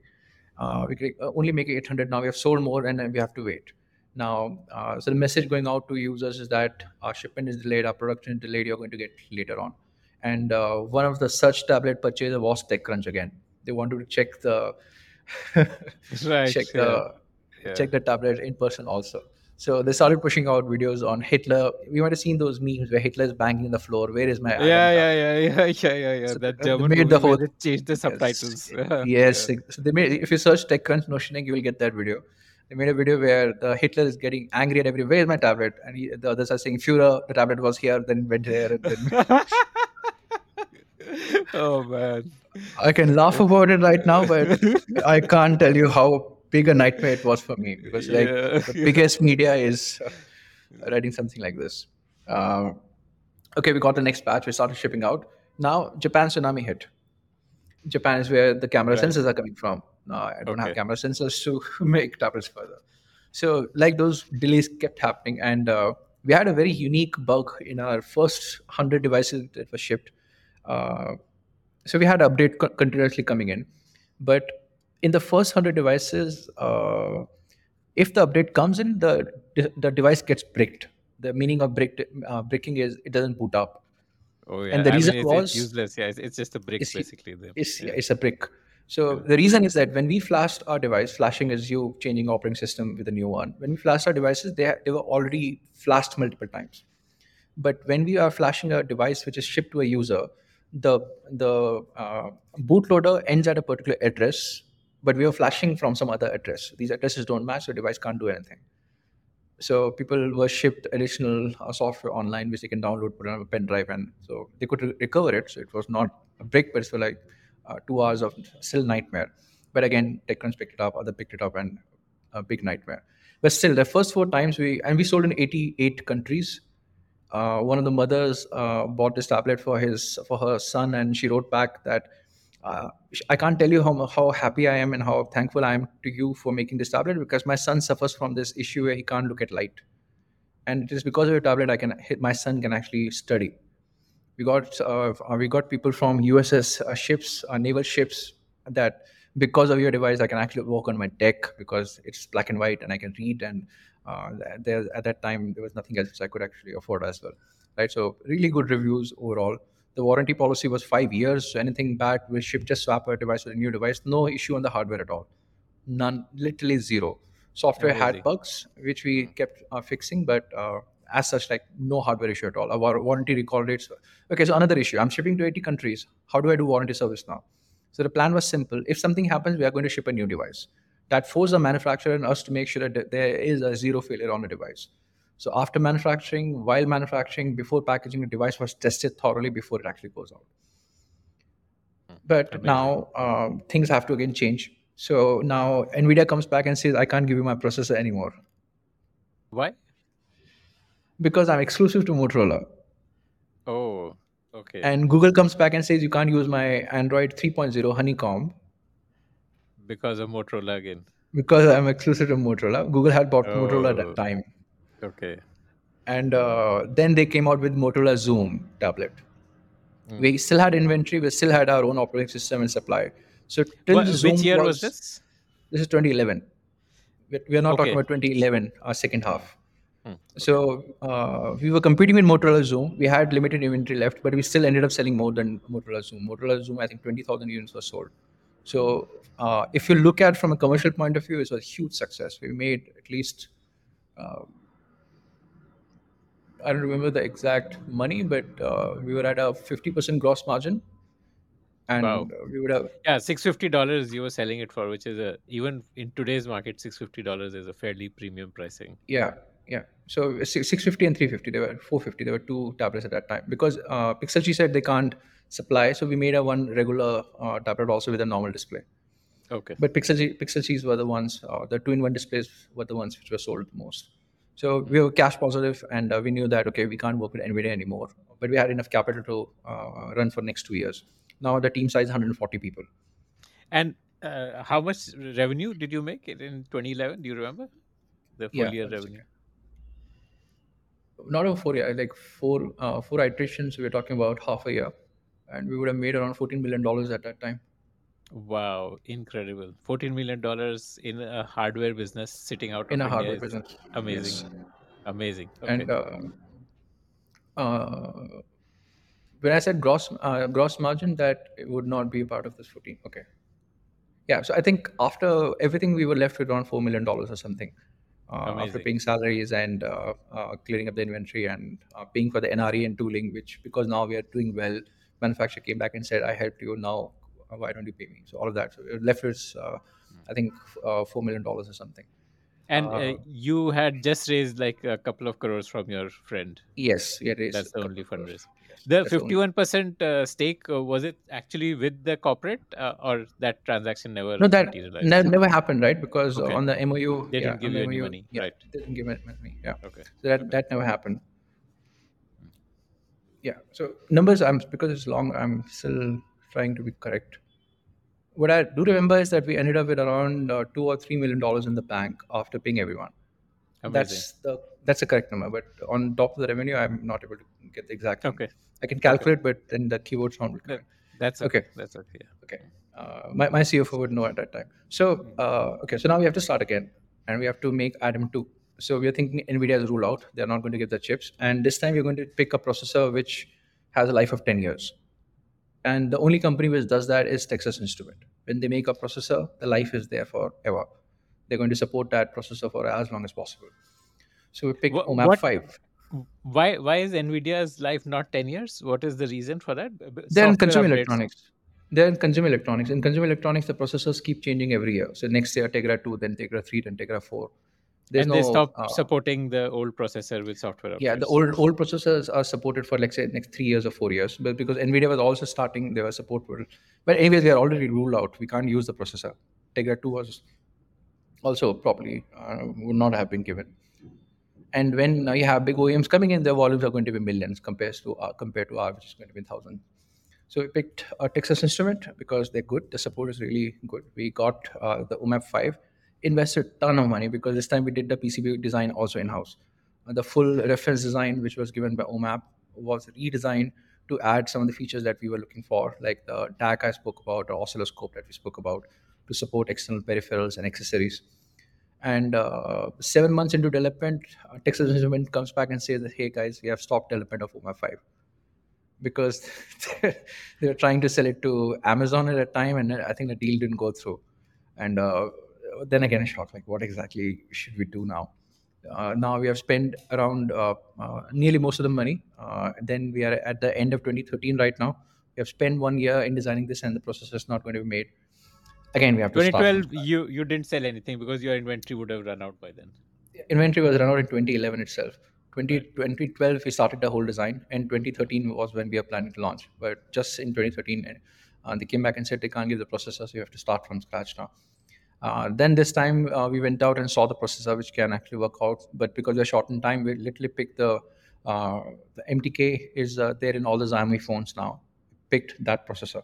uh, we can uh, only make 800 now we have sold more and then we have to wait now uh, so the message going out to users is that our shipment is delayed our production is delayed you're going to get later on and uh, one of the such tablet purchaser was techcrunch again they wanted to check the <laughs> Right. check Yeah. the Yeah. check the tablet in person also. So they started pushing out videos on Hitler. We might have seen those memes where Hitler is banging the floor. Where is my Yeah, yeah, yeah, yeah, <laughs> yeah, yeah, yeah. So That uh, German made the whole they changed the yes, subtitles. <laughs> yes. yeah. So they made if you search TechCrunch Notion Ink, you will get that video. They made a video where the Hitler is getting angry at every. Where is my tablet? And he, the others are saying, "Führer, the tablet was here, then went there, and then." <laughs> oh man. I can laugh about it right now, but I can't tell you how big a nightmare it was for me because like Yeah. the biggest media is writing something like this. Uh, okay, we got the next batch. We started shipping out. Now Japan tsunami hit. Japan is where the camera Right. sensors are coming from. No, I don't have camera sensors to <laughs> make tablets further. So like those delays kept happening, and uh, we had a very unique bug in our first hundred devices that were shipped. Uh, so we had update co- continuously coming in, but in the first hundred devices, uh, if the update comes in, the the device gets bricked. The meaning of bricked, uh, bricking is it doesn't boot up Oh yeah. and the I reason mean, it's, was it's useless. Yeah, it's, it's just a brick basically. It's, Yeah. it's a brick so the reason is that when we flashed our device flashing is you changing operating system with a new one. When we flashed our devices they, they were already flashed multiple times. But when we are flashing a device which is shipped to a user the the uh, bootloader ends at a particular address but we are flashing from some other address. These addresses don't match so device can't do anything. So people were shipped additional uh, software online which they can download put on a pen drive and so they could re- recover it. So it was not a break but it's like two hours of still nightmare. But again techcrunch picked it up other picked it up and a big nightmare. But still the first four times we and we sold in 88 countries. Uh, one of the mothers uh, bought this tablet for his for her son and she wrote back that uh, i can't tell you how, how happy i am and how thankful i am to you for making this tablet because my son suffers from this issue where he can't look at light. And it is because of your tablet i can my son can actually study we got uh, we got people from uss uh, ships uh, naval ships that because of your device i can actually work on my deck because it's black and white and i can read and uh, there at that time there was nothing else i could actually afford as well right? So really good reviews overall. The warranty policy was five years. So anything bad we ship just swap a device with a new device? No issue on the hardware at all. None literally zero. Software had bugs which we kept uh, fixing but uh, as such like no hardware issue at all. Our warranty recall rates. Okay so another issue. I'm shipping to 80 countries. How do i do warranty service now? So the plan was simple. If something happens we are going to ship a new device. That forced the manufacturer and us to make sure that there is a zero failure on the device. So after manufacturing while manufacturing before packaging the device was tested thoroughly before it actually goes out. But Amazing. now um, things have to again change. So now nvidia comes back and says i can't give you my processor anymore. Why? Because i'm exclusive to motorola Oh, okay. and google comes back and says you can't use my android 3.0 honeycomb because of Motorola again. because i'm exclusive to motorola google had bought motorola at Oh. that time Okay. and uh, then they came out with motorola Xoom tablet Mm. we still had inventory we still had our own operating system and supply so till Xoom which year was this? this is 2011 we we are not talking about 2011 our second half Hmm, so uh, we were competing with motorola Xoom. We had limited inventory left but we still ended up selling more than motorola Xoom. Motorola Xoom i think 20000 units were sold. So uh, if you look at from a commercial point of view it was a huge success. We made at least uh, i don't remember the exact money but uh, we were at a 50% gross margin. And Wow. we would have Yeah, six fifty dollars you were selling it for, which is a even in today's market, six fifty dollars is a fairly premium pricing. yeah yeah. So 650 and 350, they were 450. There were two tablets at that time because uh, Pixel Qi said they can't supply, so we made a one regular uh, tablet also with a normal display. Okay. But Pixel Qi, Pixel Qis were the ones, uh, the two-in-one displays were the ones which were sold the most. So we were cash positive, and uh, we knew that okay, we can't work with Nvidia anymore. But we had enough capital to uh, run for next two years. Now the team size is 140 people. And uh, how much revenue did you make in 2011? Do you remember the full Yeah, year revenue? Not over four years, like four uh, four iterations. We were talking about half a year, and we would have made around 14 million dollars at that time. Wow, incredible! 14 million dollars in a hardware business sitting out in a hardware India is business. amazing. Yes, Amazing. Okay. and uh, uh, when I said gross uh, gross margin, that it would not be part of this 14. Okay, yeah. So I think after everything, we were left with around four million dollars or something. Uh, after paying salaries and uh, uh, clearing up the inventory and uh, paying for the NRE and tooling, which because now we are doing well, manufacturer came back and said, "I helped you. Now, why don't you pay me?" So all of that. So it left us, uh, I think, uh, four million dollars or something. And uh, Uh, you had just raised like a couple of crores from your friend. yes, is. That's the only fundraise. Yes, The only 51% uh, stake, uh, was it actually with the corporate uh, or that transaction never No, that ne- never happened, right? Because Okay. on the MOU, They yeah, didn't give on the you any MOU, money, yeah, right? they didn't give it money. Yeah, Okay. so that that never happened. Yeah, so numbers, I'm because it's long. I'm still trying to be correct. What I do remember is that we ended up with around uh, two or three million dollars in the bank after paying everyone. Amazing. That's the that's the correct number. But on top of the revenue, I'm not able to get the exact. number. Okay. I can calculate, but then the keywords sound correct. That's okay. Okay. That's okay. Yeah. Okay. Uh, my, my CFO would know at that time. So, uh, okay, so now we have to start again and we have to make Adam 2. So we are thinking NVIDIA has ruled out. They're not going to give the chips. And this time we're going to pick a processor which has a life of 10 years. And the only company which does that is Texas Instrument. When they make a processor, the life is there forever. They're going to support that processor for as long as possible. So we picked OMAP what- 5. Why why is Nvidia's life not 10 years? What is the reason for that? B- b- They're in consumer updates. electronics. They're in consumer electronics. In consumer electronics, the processors keep changing every year. So next year, Tegra 2, then Tegra 3, then Tegra 4. There's and no, they stop uh, supporting the old processor with software updates. yeah, the old old processors are supported for let's say next three years or four years. But because Nvidia was also starting, their support for. But anyways, they are already ruled out. We can't use the processor. Tegra 2 was also probably uh, would not have been given. And when uh, you have big OEMs coming in, their volumes are going to be millions compared to uh, compared to ours, which is going to be thousand. So we picked a Texas Instrument because they're good. The support is really good. We got uh, the OMAP 5, invested a ton of money because this time we did the PCB design also in house. the full reference design, which was given by OMAP, was redesigned to add some of the features that we were looking for, like the DAC I spoke about, or oscilloscope that we spoke about, to support external peripherals and accessories. And uh, seven months into development, uh, Texas Instruments comes back and says that, hey guys, we have stopped development of OMAP 5 because <laughs> they were trying to sell it to Amazon at a time, and I think the deal didn't go through. And uh, then again, a shock like, what exactly should we do now? Uh, now we have spent around uh, uh, nearly most of the money. Uh, then we are at the end of 2013 right now. We have spent one year in designing this, and the processor is not going to be made. Again, we have to start 2012, you you didn't sell anything because your inventory would have run out by then. inventory was run out in 2011 itself 20, 2012 we started the whole design and 2013 was when we are planning to launch but just in 2013 uh, they came back and said they can't give the processor so you have to start from scratch now uh, then this time uh, we went out and saw the processor which can actually work out but because we're short in time we literally picked the uh, the mtk is uh, there in all the xiaomi phones now picked that processor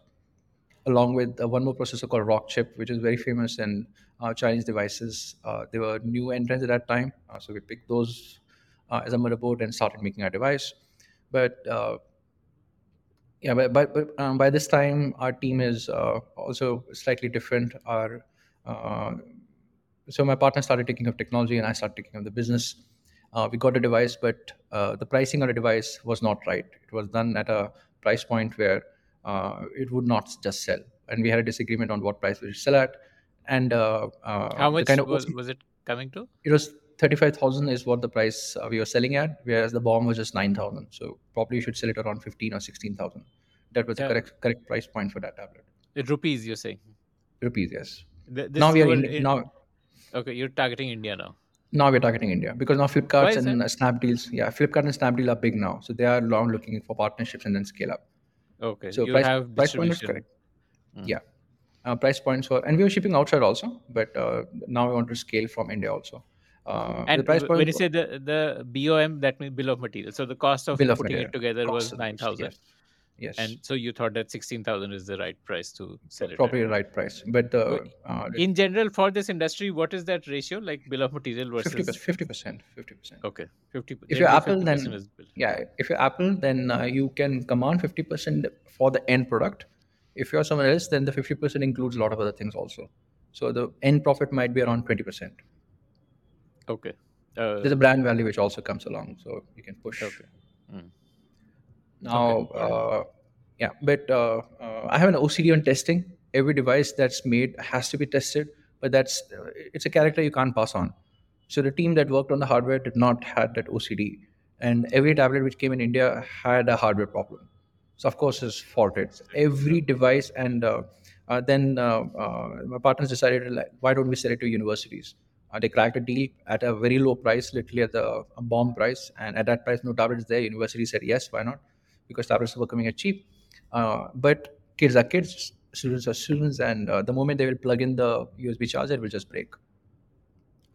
along with uh, one more processor called Rockchip, which is very famous in uh, Chinese devices. They were new entrants at that time, so we picked those as a motherboard and started making our device. But yeah, but, but, but um, by this time, our team is also slightly different. Our uh, so my partner started taking up technology, and I started taking up the business. Uh, we got a device, but uh, the pricing on the device was not right. It was done at a price point where uh, it would not just sell, and we had a disagreement on what price we should sell at. And uh, uh, How much kind of was, was it coming to? it was 35,000 is what the price uh, we were selling at, whereas the bomb was just 9,000. So probably you should sell it around 15 or 16,000. That was Yeah. the correct correct price point for that tablet. Uh, Rupees, you're saying. Rupees, yes. Th- now we are in, in- now Okay, you're targeting India now. Now we're targeting India because now is and that? uh, Snapdeals, yeah, Flipkart and Snapdeal are big now, so they are long looking for partnerships and then scale up. Okay, So you price have price point is correct. Yeah, uh, price points for, and we were shipping outside also, but uh, now we want to scale from India also. Uh, the And when point you say the the BOM, that means bill of material. So the cost of putting it together cost was nine thousand, yes, yes, and so you thought that sixteen thousand is the right price to sell it probably the right price. But uh, uh, In general, for this industry, what is that ratio? Like bill of material versus 50 versus percent, fifty percent. okay, fifty. If you're Apple, 50% then yeah, if you're Apple, then uh, you can command fifty percent for the end product. If you're someone else, then the fifty percent includes a lot of other things also. So the end profit might be around twenty percent. Okay. Uh, There's a brand value which also comes along, so you can push. okay. Mm. Now, uh, yeah, but uh, uh, I have an OCD on testing. Every device that's made has to be tested, but that's uh, it's a character you can't pass on. So the team that worked on the hardware did not had that OCD, and every tablet which came in India had a hardware problem. So of course it's faulted. Every device, and uh, uh, then uh, uh, my partners decided, like, why don't we sell it to universities? Uh, they cracked a deal at a very low price, literally at the a bomb price, and at that price, no tablets there. University said yes, why not? Because tablets were coming at cheap. Uh, but kids are kids, students are students, and uh, the moment they will plug in the USB charger, it will just break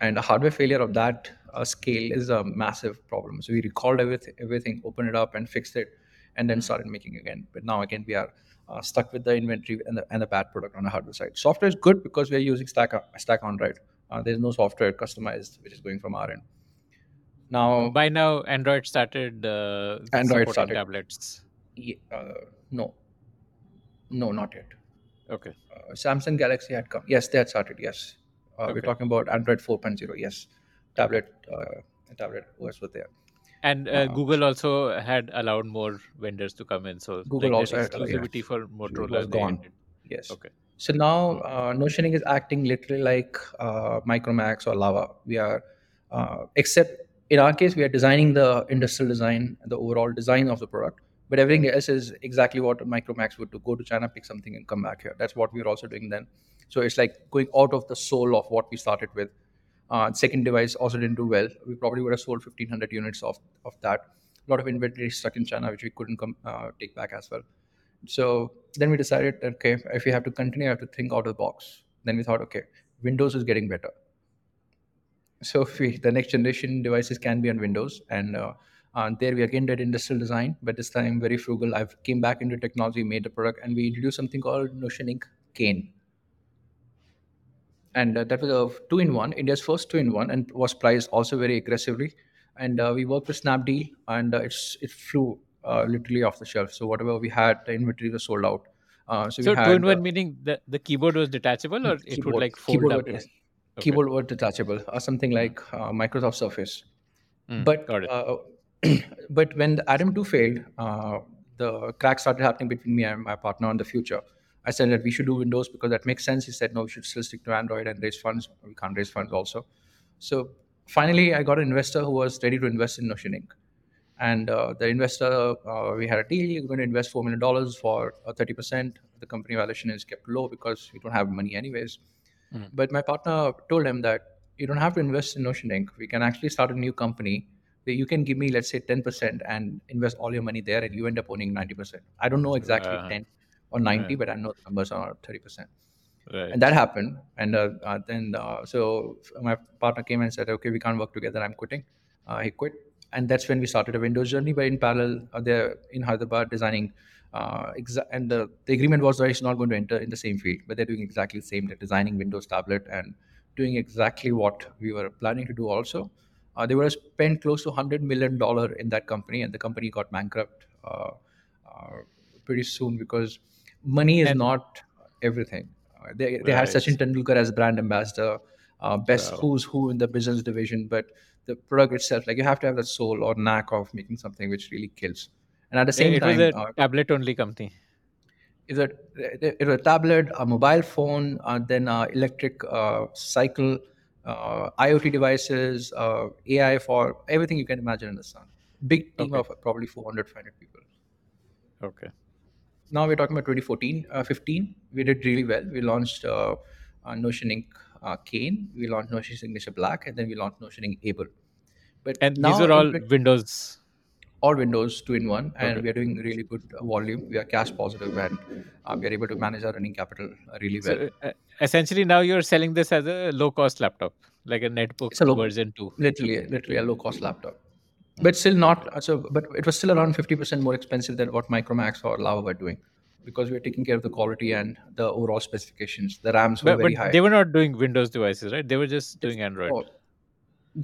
and a hardware failure of that uh, scale is a massive problem. So we recalled everything, everything, opened it up, and fixed it, and then started making again. But now again, we are uh, stuck with the inventory and the, and the bad product on the hardware side. Software is good because we are using Stock Stock Android. Uh, there's no software customized which is going from our end. Now, By now, Android started uh, Android started. tablets. ye- uh, no, no, not yet. Okay. Uh, Samsung Galaxy had come. Yes, they had started. Yes, uh, we're talking about Android 4.0. Yes, tablet, uh, tablet OS was there. And uh, Google also had allowed more vendors to come in. So Google also had- yeah. exclusivity for Motorola was gone. ended. Yes. Okay. So now uh, Notion Ink is acting literally like uh, Micromax or Lava. We are, uh, except in our case, we are designing the industrial design, the overall design of the product. But everything else is exactly what Micromax would do: go to China, pick something, and come back here. That's what we're also doing then. So it's like going out of the soul of what we started with. Uh, second device also didn't do well. We probably would have sold 1,500 units of, of that. A lot of inventory stuck in China, which we couldn't come, uh, take back as well. So then we decided, okay, if we have to continue, I have to think out of the box. Then we thought, okay, Windows is getting better. <laughs> So we, the next generation devices can be on Windows, and uh, uh, there we again did industrial design, but this time very frugal. I came back into technology, made the product, and we introduced something called Notion Ink Cain. And uh, that was a two in one india's first two in one and was priced also very aggressively. And uh, we worked with snapdeal and uh, it's it flew uh, literally off the shelf. So whatever we had the inventory was sold out. Uh, so, So two in one uh, meaning the, the keyboard was detachable or it would like fold keyboard up. was, Okay. keyboard was detachable or something like uh, microsoft surface Mm, but uh, <clears throat> but when the Adam 2 failed, uh, the crack started happening between me and my partner on the future. I said that we should do Windows because that makes sense. He said, no, we should still stick to Android and raise funds. We can't raise funds also. So finally, I got an investor who was ready to invest in Notion Ink. And uh, the investor, uh, we had a deal. He's going to invest $4 million for uh, 30%. The company valuation is kept low because we don't have money anyways. Mhm. But my partner told him that you don't have to invest in Notion Ink. We can actually start a new company where you can give me, let's say, 10% and invest all your money there and you end up owning 90%. I don't know exactly Uh, 10 or 90, yeah. but I know the numbers are 30%. Right. And that happened. And uh, uh, then, uh, so my partner came and said, okay, we can't work together. I'm quitting. Uh, he quit. And that's when we started a Windows journey. But in parallel, uh, they're in Hyderabad designing. Uh, exa- and the, the agreement was that he's not going to enter in the same field, but they're doing exactly the same. They're designing Windows tablet and doing exactly what we were planning to do also. Uh, they were spent close to $100 million in that company, and the company got bankrupt uh, uh, pretty soon because money is And- not everything. Uh, they, they had Right. Sachin Tendulkar as brand ambassador, uh, best Wow. who's who in the business division, but the product itself, like you have to have that soul or knack of making something which really kills. And at the same it time, was a uh, tablet only company. is a, it was a tablet, a mobile phone, uh, then uh, electric uh, cycle, uh, IoT devices, uh, AI for everything you can imagine in the sun. Big team Okay. of probably 400, 500 people. Okay. Now we're talking about 2014, uh, 15. We did really well. We launched uh, uh, Notion Ink uh, Cain, we launched Notion Signature Black, and then we launched Notion Ink Able. But And these are all Windows. All Windows two in one, and Okay. we are doing really good uh, volume. We are cash positive, and uh, we are able to manage our running capital uh, really well. So uh, essentially, now you're selling this as a low cost laptop, like a netbook It's a low- version 2. literally literally a low cost laptop but still not uh, so but it was still around 50% more expensive than what micromax or lava were doing because we are taking care of the quality and the overall specifications the rams were But, very but high they were not doing Windows devices, right? They were just doing Android. Oh,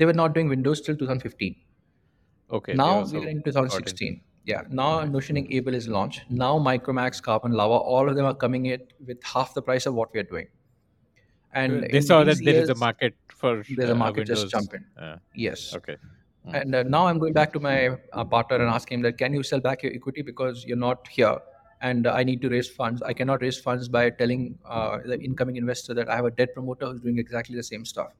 they were not doing windows till 2015 Okay. now also we're in got into- 2016 yeah now notion Ink able is launched now micromax carbon lava all of them are coming in with half the price of what we are doing and They saw that there is a market for there's a uh, market just jump in. Uh, yes okay. And uh, now I'm going back to my uh, partner and asking him that can you sell back your equity because you're not here, and uh, I need to raise funds. I cannot raise funds by telling uh, the incoming investor that I have a debt promoter who's doing exactly the same stuff.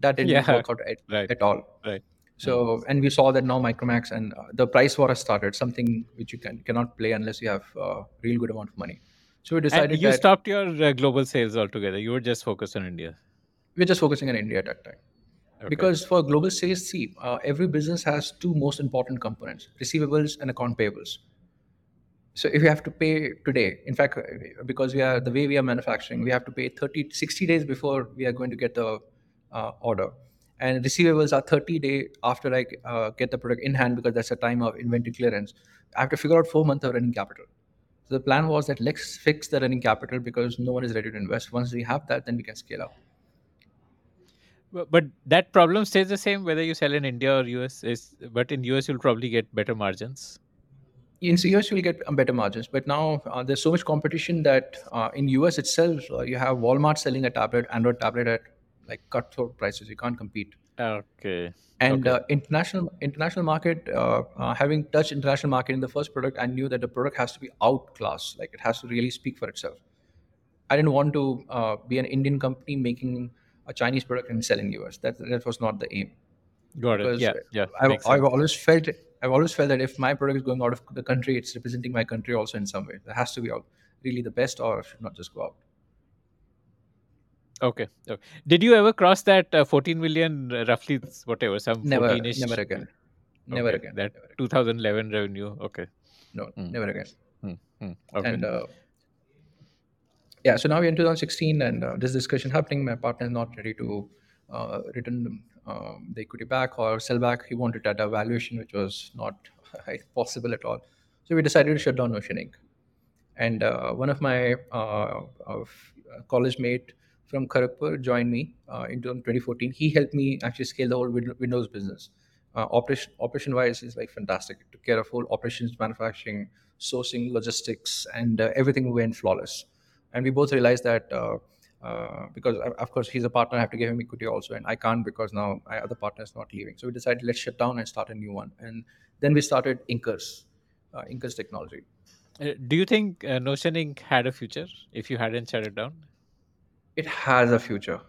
That didn't Yeah, work out at, right. at all. Right. So, and we saw that now Micromax and uh, the price war has started, something which you can cannot play unless you have uh, real good amount of money. So we And decided you that stopped your uh, global sales altogether. You were just focused on India. we're just focusing on India at that time. Okay. Because for global sales, see, uh, every business has two most important components: receivables and account payables. So if you have to pay today, in fact, uh, because we are the way we are manufacturing, we have to pay 30, 60 days before we are going to get the uh, order, and receivables are 30 day after I uh, get the product in hand because that's the time of inventory clearance. I have to figure out four months of running capital. So the plan was that let's fix the running capital because no one is ready to invest. Once we have that, then we can scale up. But, but that problem stays the same whether you sell in India or US. Is but in US you'll probably get better margins. in US you'll get um, better margins, but now uh, there's so much competition that uh, in US itself uh, you have Walmart selling a tablet, Android tablet at like cutthroat prices. You can't compete. Okay. And Okay. uh, international international market, uh, uh, having touched international market in the first product, I knew that the product has to be outclassed. Like it has to really speak for itself. I didn't want to uh, be an Indian company making a Chinese product and selling US. That that was not the aim. Got it. Yeah. Yeah. I've, I've always felt I've always felt that if my product is going out of the country, it's representing my country also in some way. It has to be out really the best, or should not just go out. Okay. okay. Did you ever cross that uh, 14 million, uh, roughly whatever, some Never, 14-ish? never again. Never Okay, again. That never again. 2011 revenue. Okay. No, Hmm. never again. Hmm, Okay. And uh, yeah, so now we're in 2016, and uh, this discussion happening. My partner is not ready to uh, return um, the equity back or sell back. He wanted at a valuation which was not <laughs> possible at all. So we decided to shut down Notion Ink. And uh, one of my uh, of college mate from Kharagpur joined me uh, in 2014. He helped me actually scale the whole Windows business. Uh, operation operation wise is like fantastic. It took care of whole operations, manufacturing, sourcing, logistics, and uh, everything went flawless. And we both realized that uh, uh, because uh, of course he's a partner, I have to give him equity also, and I can't because now my other partner is not leaving. So we decided let's shut down and start a new one. And then we started Inkers, Inkers Technology. Do you think Notion Ink. had a future if you hadn't shut it down? It has a future.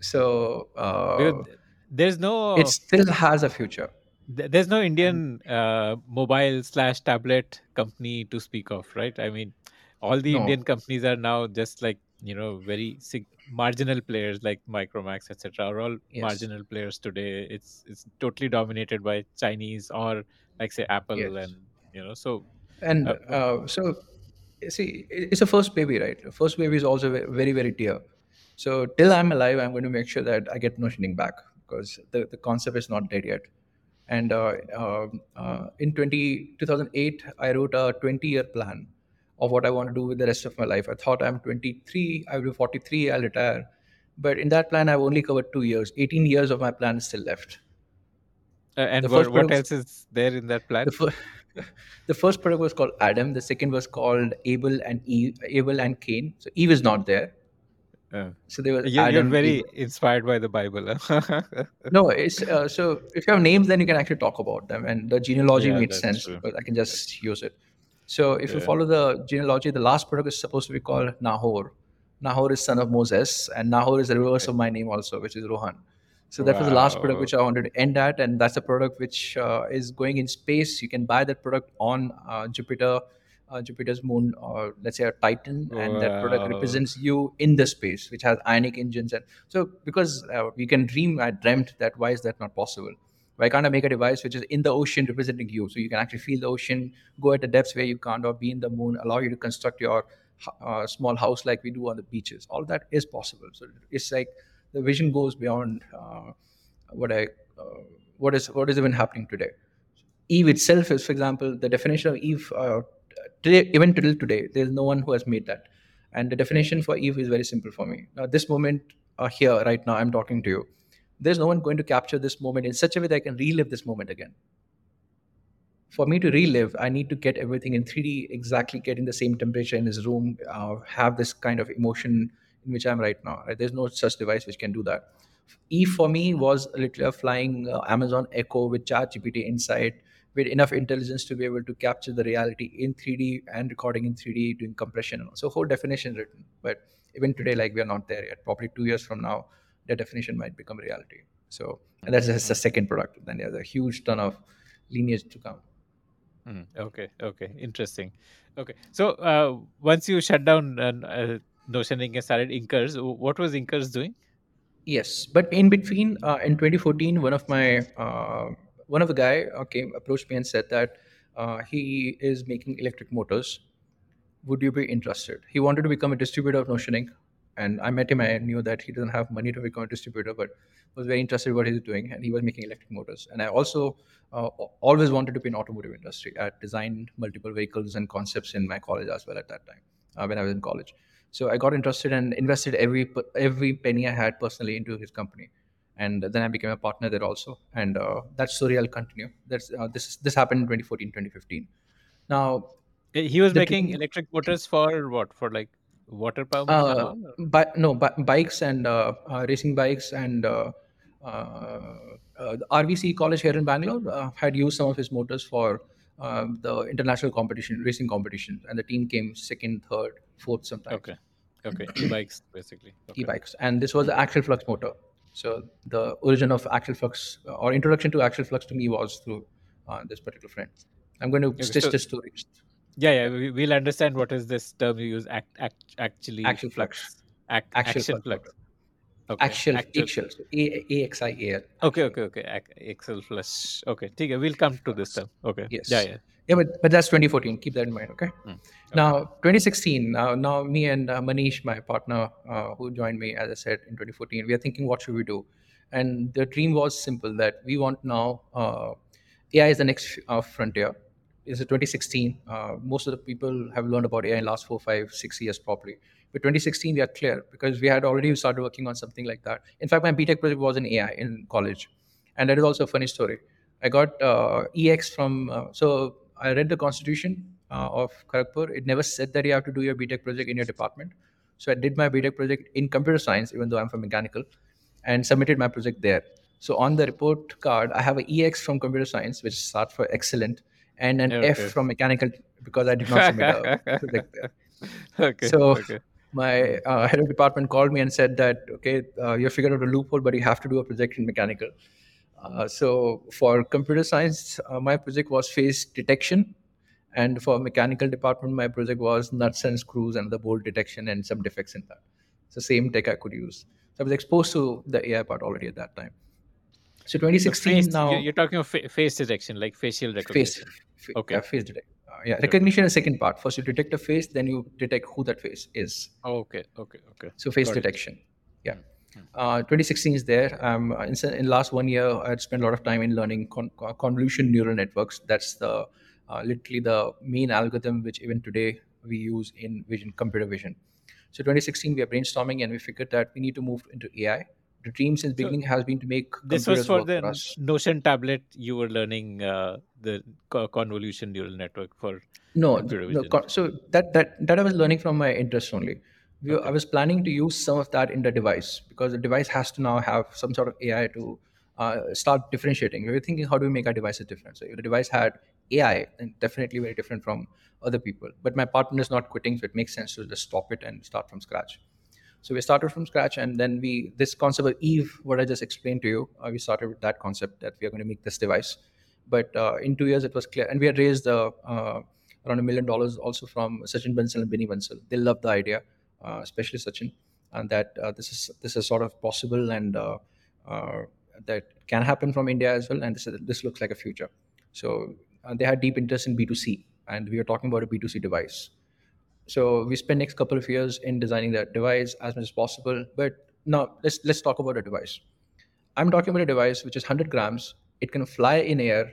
So uh, Because there's no it still has a future. there's no Indian uh, mobile slash tablet company to speak of, right? I mean, all the No. Indian companies are now just like you know very sig- marginal players like Micromax, etc. Are all Yes. marginal players today. It's it's totally dominated by Chinese or like say Apple Yes. and you know so And Uh, uh, so, see, it's a first baby, right? First baby is also very, very dear. So till I'm alive, I'm going to make sure that I get Notion Ink back because the, the concept is not dead yet. And uh, um, uh, in 20, 2008, I wrote a 20 year plan of what I want to do with the rest of my life. I thought I'm 23, I will be 43, I'll retire. But in that plan, I've only covered two years. 18 years of my plan is still left. uh, and what, what else is there in that plan? The, the first product was called Adam. The second was called Abel and Eve, Abel and Cain. So Eve is not there. Uh, So they were you're, you're very Eve. inspired by the Bible. huh? <laughs> No, it's uh, so if you have names, then you can actually talk about them, and the genealogy Yeah, made sense. I can just use it. So if you follow the genealogy, the last product is supposed to be called Nahor. Nahor is son of Moses, and Nahor is the reverse of my name also, which is Rohan. So that was the last product which I wanted to end at, and that's a product which uh, is going in space. You can buy that product on uh, Jupiter. uh, Jupiter's moon, or let's say a Titan, and that product represents you in the space, which has ionic engines. And so, because uh, we can dream, I dreamt that why is that not possible? Why can't I make a device which is in the ocean representing you, so you can actually feel the ocean, go at the depths where you can't, or be in the moon, allow you to construct your uh, small house like we do on the beaches. All that is possible. So it's like the vision goes beyond uh, what I uh, what is what is even happening today. Eve itself is, for example, the definition of Eve uh, today, even till today, there's no one who has made that. And the definition for Eve is very simple for me. Now, this moment uh, here, right now, I'm talking to you. There's no one going to capture this moment in such a way that I can relive this moment again for me to relive, I need to get everything in 3D, exactly getting the same temperature in his room, uh, have this kind of emotion in which I'm right now. Right? There's no such device which can do that. E for me was literally a flying uh, Amazon Echo with ChatGPT inside, with enough intelligence to be able to capture the reality in 3D and recording in 3D, doing compression. So whole definition written. But even today, like we are not there yet. Probably two years from now, the definition might become reality. So and that's just the second product. Then there's a huge ton of lineage to come. Mm, okay, okay, interesting. Okay, so uh, once you shut down uh, uh, Notion and started Inkers, what was Inkers doing? Yes, but in between, uh, in 2014, one of my uh, one of the guy uh, came approached me and said that uh, he is making electric motors. Would you be interested? He wanted to become a distributor of Notion Ink, and I met him. I knew that he doesn't have money to become a distributor, but was very interested in what he's doing, and he was making electric motors. And I also uh, always wanted to be in automotive industry. I designed multiple vehicles and concepts in my college as well at that time when I was in college. So I got interested and invested every every penny I had personally into his company, and then I became a partner there also. And uh, that story I'll continue. That's uh, this this happened in 2014, 2015. Now He was making electric motors for what? For like water power uh, no, bi- bikes and uh, uh, racing bikes and uh, uh, uh, the RVC college here in Bangalore uh, had used some of his motors for uh, the international competition, racing competition, and the team came second, third, fourth sometimes. Okay, okay, <clears throat> e-bikes basically. Okay. e-bikes and this was the axial flux motor so the origin of axial flux uh, or introduction to axial flux to me was through uh, this particular friend i'm going to Okay, stitch so the story yeah, yeah, we, we'll understand what is this term you use. Act, act actually axial flux flux, act, axial action flux flux okay. actual actual axil okay okay okay excel plus okay okay we'll come to this then okay yes yeah yeah yeah, but, but that's 2014. Keep that in mind, okay? Mm. okay. Now, 2016, uh, now me and uh, Manish, my partner uh, who joined me, as I said, in 2014, we are thinking, what should we do? And the dream was simple that we want now uh, AI is the next uh, frontier. It's 2016. Uh, most of the people have learned about AI in the last four, five, six years, probably but 2016 we are clear because we had already started working on something like that. In fact my btech project was in ai in college. And that is also a funny story. I got uh, ex from uh, so i read the constitution uh, of kharagpur. It never said that you have to do your btech project in your department. So i did my btech project in computer science even though i'm from mechanical and submitted my project there. So on the report card i have an ex from computer science which starts for excellent and an f from mechanical because i did not submit a <laughs> project there. Okay. so okay. My uh, head of department called me and said that okay uh, you figured out a loophole but you have to do a project in mechanical. Uh, so for computer science uh, my project was phase detection. And for mechanical department my project was nuts and screws and the bolt detection and some defects in that. It's the same tech i could use. So i was exposed to the ai part already at that time. So So 2016 face, now you- you're talking of fa- face detection, like facial face. recognition. fa- Okay. yeah, face detect uh, yeah recognition is second part. First you detect a face then you detect who that face is. Oh, Okay, okay, okay. so face Got it. detection. Yeah. Uh, 2016 is there. Um, in, in last one year i had spent a lot of time in learning con- convolution neural networks. That's the uh, literally the main algorithm which even today we use in vision computer vision. So 2016 we are brainstorming and we figured that we need to move into ai the dream since beginning has been to make This was for the for Notion tablet. You were learning uh, the convolution neural network for no, no so that that that i was learning from my interest only. We, i was planning to use some of that in the device because the device has to now have some sort of ai to uh, start differentiating. We were thinking how do we make our devices different? So if the device had ai then definitely very different from other people. But my partner is not quitting so it makes sense to just stop it and start from scratch so we started from scratch and then we this concept of eve what i just explained to you uh, we started with that concept that we are going to make this device but uh, in two years it was clear and we had raised the uh, around a million dollars also from Sachin Bansal and Binny Bansal. They love the idea, uh, especially Sachin, and that uh, this is this is sort of possible and uh, uh, that can happen from India as well. And this this looks like a future. So uh, they had deep interest in B2C, and we are talking about a B2C device. So we spent next couple of years in designing that device as much as possible. But now let's let's talk about a device. I'm talking about a device which is 100 grams. It can fly in air,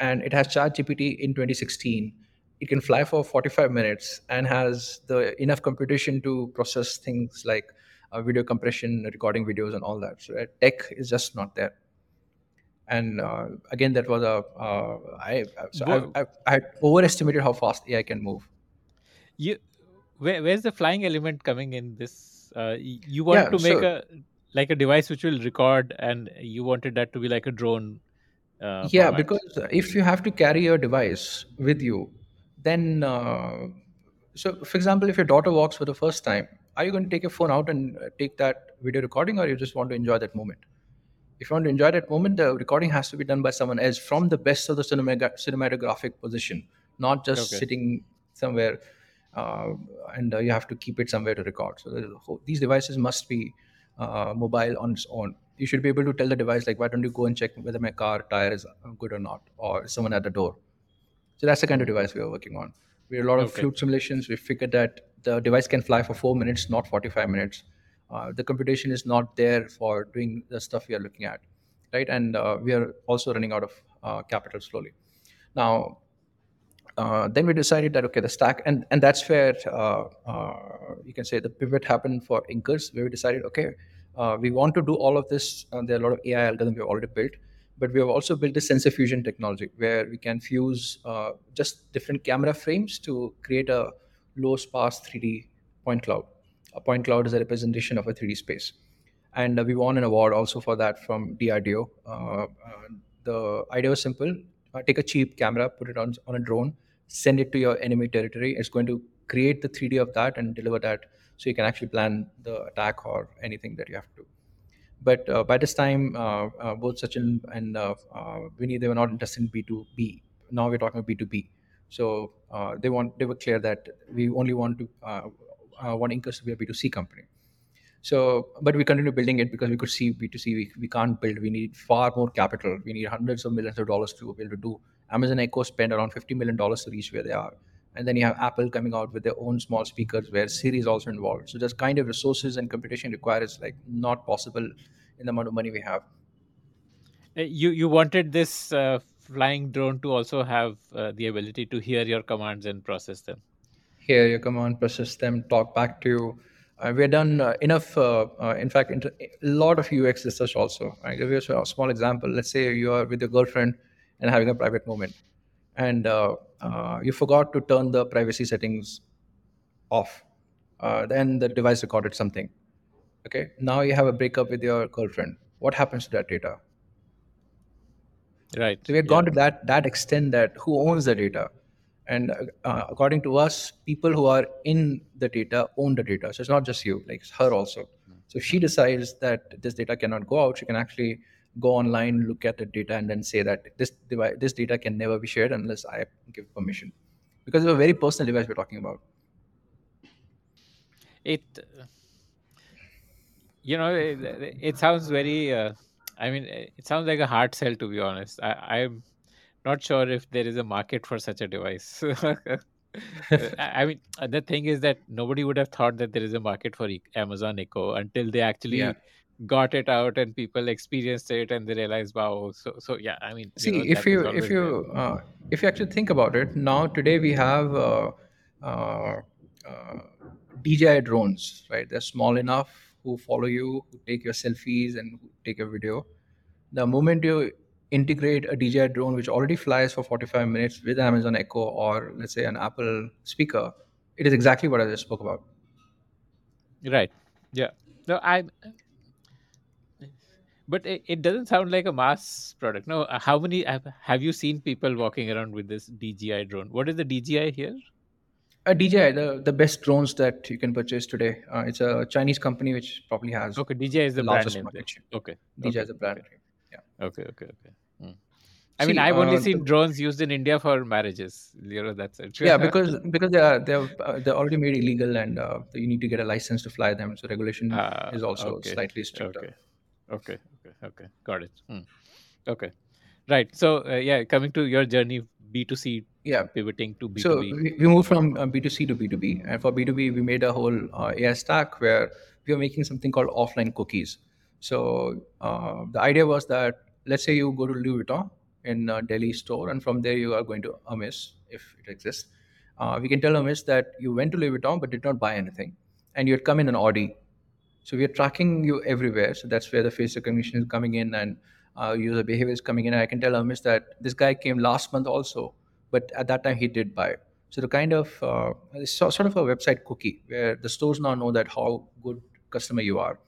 and it has ChatGPT in 2016. It can fly for 45 minutes and has the enough computation to process things like uh, video compression, recording videos, and all that. So uh, tech is just not there. And uh, again, that was a uh, I so I, I, I overestimated how fast AI can move. You where, where's the flying element coming in this uh, you want Yeah. to make So a like a device which will record and you wanted that to be like a drone uh, Yeah, format because if you have to carry your device with you, then uh, so for example, if your daughter walks for the first time, are you going to take your phone out and uh, take that video recording, or you just want to enjoy that moment? If you want to enjoy that moment, the recording has to be done by someone else from the best of the cinematographic position, not just okay sitting somewhere and uh, you have to keep it somewhere to record. So there's a whole- these devices must be uh, mobile on its own. You should be able to tell the device like, why don't you go and check whether my car tire is uh, good or not, or someone at the door. So that's the kind of device we are working on. We have a lot of okay fluid simulations. We figured that the device can fly for four minutes, not 45 minutes. Uh, the computation is not there for doing the stuff we are looking at, right? And uh, we are also running out of uh, capital slowly. Now, uh, then we decided that okay the stack and and that's where uh, uh, you can say the pivot happened for inkers where we decided okay uh, we want to do all of this uh, there are a lot of ai algorithms we've already built but we have also built a sensor fusion technology where we can fuse uh, just different camera frames to create a low sparse 3d point cloud. A point cloud is a representation of a 3d space. And we won an award also for that from DRDO. The idea was simple: take a cheap camera, put it on on a drone, send it to your enemy territory. It's going to create the 3D of that and deliver that, so you can actually plan the attack or anything that you have to do. But uh, by this time, uh, uh, both Sachin and uh, uh, Vinny, they were not interested in B2B. Now we're talking B2B. So uh, they want they were clear that we only want to uh, want Inkers to be a B2C company. So, but we continue building it because we could see B2C, we, we can't build. We need far more capital. We need hundreds of millions of dollars to be able to do. Amazon Echo spent around $50 million to reach where they are. And then you have Apple coming out with their own small speakers where Siri is also involved. So, this kind of resources and computation required is like not possible in the amount of money we have. Uh, you you wanted this uh, flying drone to also have uh, the ability to hear your commands and process them Here your command, process them, talk back to you. Uh, we have done uh, enough, uh, uh, in fact, inter- a lot of UX research also. I give you a small example. Let's say you are with your girlfriend and having a private moment, and uh, uh, you forgot to turn the privacy settings off. Uh, then the device recorded something. Okay, now you have a breakup with your girlfriend. What happens to that data? right So we had yeah gone to that that extent that who owns the data, and uh, according to us, people who are in the data own the data. So it's not just you, like it's her also. So if she decides that this data cannot go out, she can actually go online, look at the data, and then say that this device, this data can never be shared unless I give permission, because it's a very personal device we're talking about. it uh, you know it, it sounds very uh, i mean it sounds like a hard sell to be honest i i'm not sure if there is a market for such a device <laughs> Uh, I mean, uh, the thing is that nobody would have thought that there is a market for Amazon Echo until they Yeah. actually got it out and people experienced it and they realized, wow. So, so yeah, I mean, you See, know, if you if you uh, if you actually think about it, now today we have uh, uh, uh, DJI drones, right? They're small enough who follow you, who take your selfies and who take your video. The moment you integrate a DJI drone which already flies for 45 minutes with Amazon Echo or let's say an Apple speaker, it is exactly what I just spoke about. Right. Yeah. No, I. But it, it doesn't sound like a mass product. No, uh, how many have, have you seen people walking around with this DJI drone? What is the DJI here? Uh, DJI, the, the best drones that you can purchase today. Uh, it's a Chinese company which probably has Okay, DJI is the brand name. market there. share. Okay. DJI Okay. is the brand name. Yeah. Okay. Okay. Okay. I mean, See, I've only uh, seen drones used in India for marriages. You know, that's it. yeah, because <laughs> because they are they're uh, they're already made illegal, and uh, you need to get a license to fly them. So regulation Ah, is also okay, slightly stricter. Okay, okay, okay, okay. Got it. Hmm. Okay, right. So uh, yeah, coming to your journey, B two C Yeah. pivoting to B So two B. we, we moved from uh, B2C to B2B, and for B2B, we made a whole uh, AI stack where we were making something called offline cookies. So uh, the idea was that let's say you go to Louis Vuitton in Delhi store, and from there you are going to Hermes, if it exists. Uh, we can tell Hermes that you went to Louis Vuitton but did not buy anything, and you had come in an Audi. So we are tracking you everywhere. So that's where the face recognition is coming in and uh, user behavior is coming in. I can tell Hermes that this guy came last month also, but at that time he did buy. So the kind of uh, sort of a website cookie where the stores now know that how good customer you are.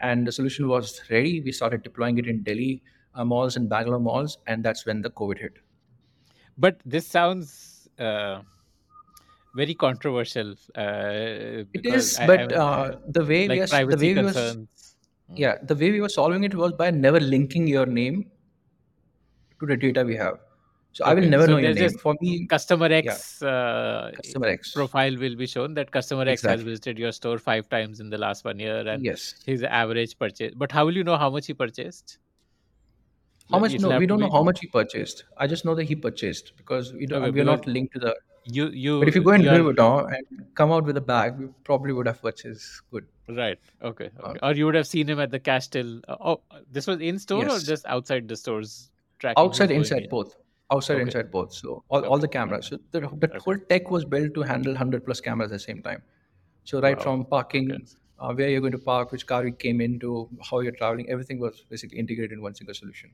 And the solution was ready. We started deploying it in Delhi uh, malls and Bangalore malls, and that's when the COVID hit. But this sounds uh, very controversial. Uh, It because I- but I mean, uh, the way we are, the way we was. Hmm. yeah, the way we were solving it was by never linking your name to the data we have. So I will never so know your name. For me, Customer X uh, customer X. profile will be shown that customer X has visited your store five times in the last one year and Yes. his average purchase. But how will you know how much he purchased? How much? No, we don't know how much he purchased. I just know that he purchased because we don't. Okay, we are not linked to the. You you. But if you go are- Louis Vuitton and come out with a bag, we probably would have purchased good. Right. Okay. Uh, okay. or you would have seen him at the cash till. Uh, oh, this was in store or just outside the stores? Tracking Outside, inside, in? both. Outside, Okay. inside, both. So all, all the cameras. So the, the whole tech was built to handle hundred plus cameras at the same time. So right Wow. from parking, uh, where you're going to park, which car you came into, how you're traveling, everything was basically integrated in one single solution.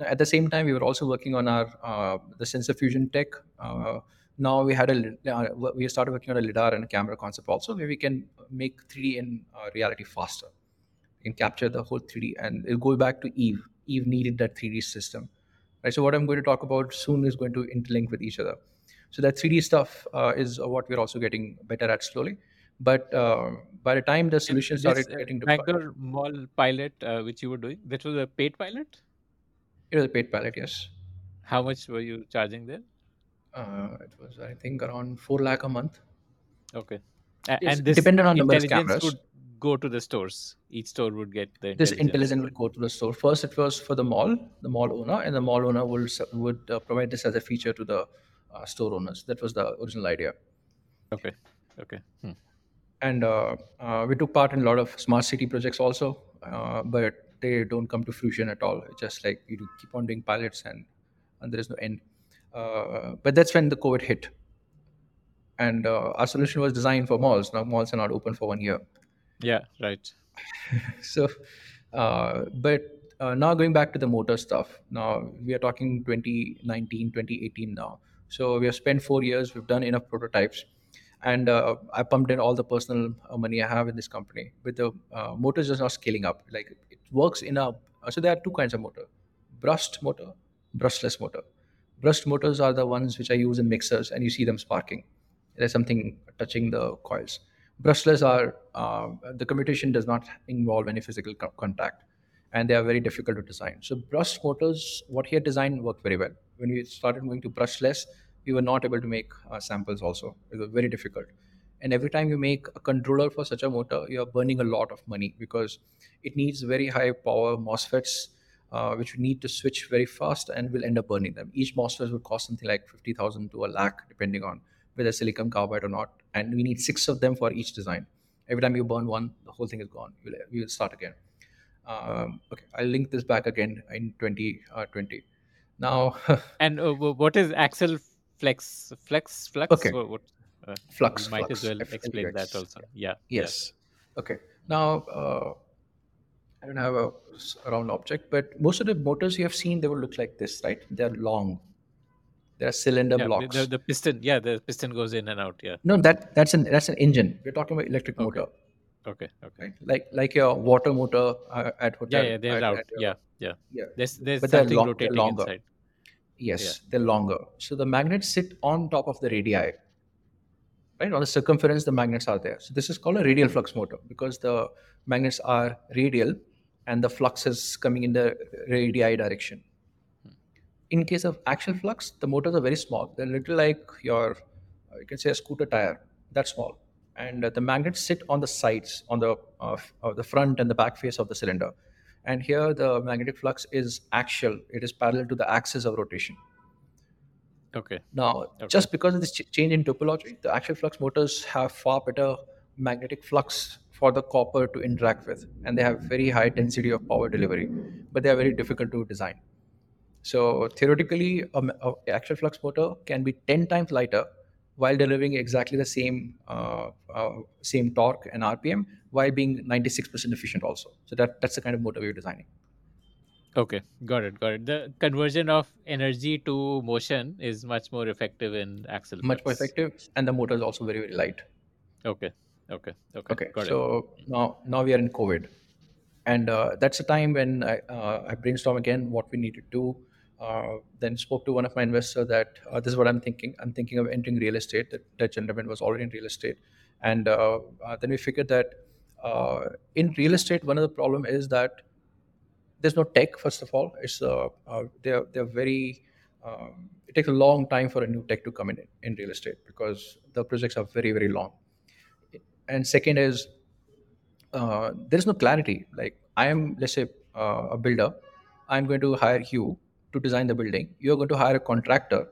At the same time, we were also working on our uh, the sensor fusion tech. Uh, now we had a uh, we started working on a lidar and a camera concept also, where we can make 3D in uh, reality faster. You can capture the whole 3D, and it'll go back to Eve. Eve needed that 3D system. Right. So what I'm going to talk about soon is going to interlink with each other. So that 3D stuff uh, is what we're also getting better at slowly. But uh, by the time the solutions started uh, getting deployed, Bangalore Mall pilot, uh, which you were doing, that was a paid pilot. It was a paid pilot. Yes, How much were you charging there? uh, it was I think around four lakh a month. Okay. Yes, and this dependent on number of intelligence cameras. would go to the stores. Each store would get the This intelligence. would go to the store. First, it was for the mall, the mall owner, and the mall owner will would uh, provide this as a feature to the uh, store owners. That was the original idea. Okay. Okay. Hmm. and uh, uh, we took part in a lot of smart city projects also uh, but they don't come to fruition at all. It's just like you keep on doing pilots and and there is no end. Uh, but that's when the covid hit. And uh, our solution was designed for malls. Now malls are not open for one year. Yeah. Right. <laughs> so uh, but uh, now going back to the motor stuff. Now we are talking 2019 2018 now. So we have spent four years. We've done enough prototypes and uh, i pumped in all the personal uh, money i have in this company but the uh, motors just not scaling up. Like it works in a so there are two kinds of motor brushed motor brushless motor. Brushed motors are the ones which i use in mixers and you see them sparking. There's something touching the coils. Brushless are uh, the commutation does not involve any physical co- contact and they are very difficult to design. So brushed motors what he had designed worked very well. When we started moving to brushless we were not able to make uh, samples also it was very difficult and every time you make a controller for such a motor you're burning a lot of money because it needs very high power MOSFETs uh, which you need to switch very fast and will end up burning them. Each MOSFET would cost something like 50,000 to a lakh, depending on whether silicon carbide or not. And we need six of them for each design. Every time you burn one, the whole thing is gone. We'll, we will start again. Um, okay, I'll link this back again in 2020. now, <laughs> And uh, what is axle flex? Flex flux? Okay. What, what, uh, Flux, You might flux, as well F- explain that also. Yeah. yeah. Yes. Okay. Now, uh, I don't have a round object, but most of the motors you have seen, they will look like this, right? They're long. They're cylinder Yeah, blocks. The, the piston, yeah, the piston goes in and out. Yeah. No, that that's an that's an engine. We're talking about electric Okay. motor, Okay. Okay. right? Like like your water motor uh, at Yeah, hotel. yeah, they're at- out. at your- Yeah, yeah. yeah. There's there's But something long- rotating longer. inside. Yes, they're longer. So the magnets sit on top of the radii, right? On the circumference, the magnets are there. So this is called a radial flux motor because the magnets are radial and the flux is coming in the radii direction. in case of axial flux, the motors are very small. They're little like your, uh, you can say a scooter tire. That small, and uh, the magnets sit on the sides, on the uh, f- uh, the front and the back face of the cylinder. And here, the magnetic flux is axial. It is parallel to the axis of rotation. Okay. Now, Okay. just because of this ch- change in topology, the axial flux motors have far better magnetic flux for the copper to interact with, and they have very high density of power delivery, but they are very difficult to design. So theoretically, a, a axial flux motor can be 10 times lighter while delivering exactly the same uh, uh, same torque and RPM while being 96% efficient also. So that, that's the kind of motor we're designing. Okay. Got it. Got it. The conversion of energy to motion is much more effective in axle Much more effective, and the motor is also very, very light. Okay. Okay. Okay. Okay, Got it. so now now we are in COVID, and uh, that's the time when I, uh, I brainstorm again what we need to do. Uh, then spoke to one of my investors that uh, this is what I'm thinking. I'm thinking of entering real estate. That, that gentleman was already in real estate, and uh, uh, then we figured that uh, in real estate one of the problem is that there's no tech. First of all, it's they're they're very. Um, it takes a long time for a new tech to come in in real estate because the projects are very very long. And second is there is no clarity. Like I am, let's say, a builder. I'm going to hire you to design the building. You're going to hire a contractor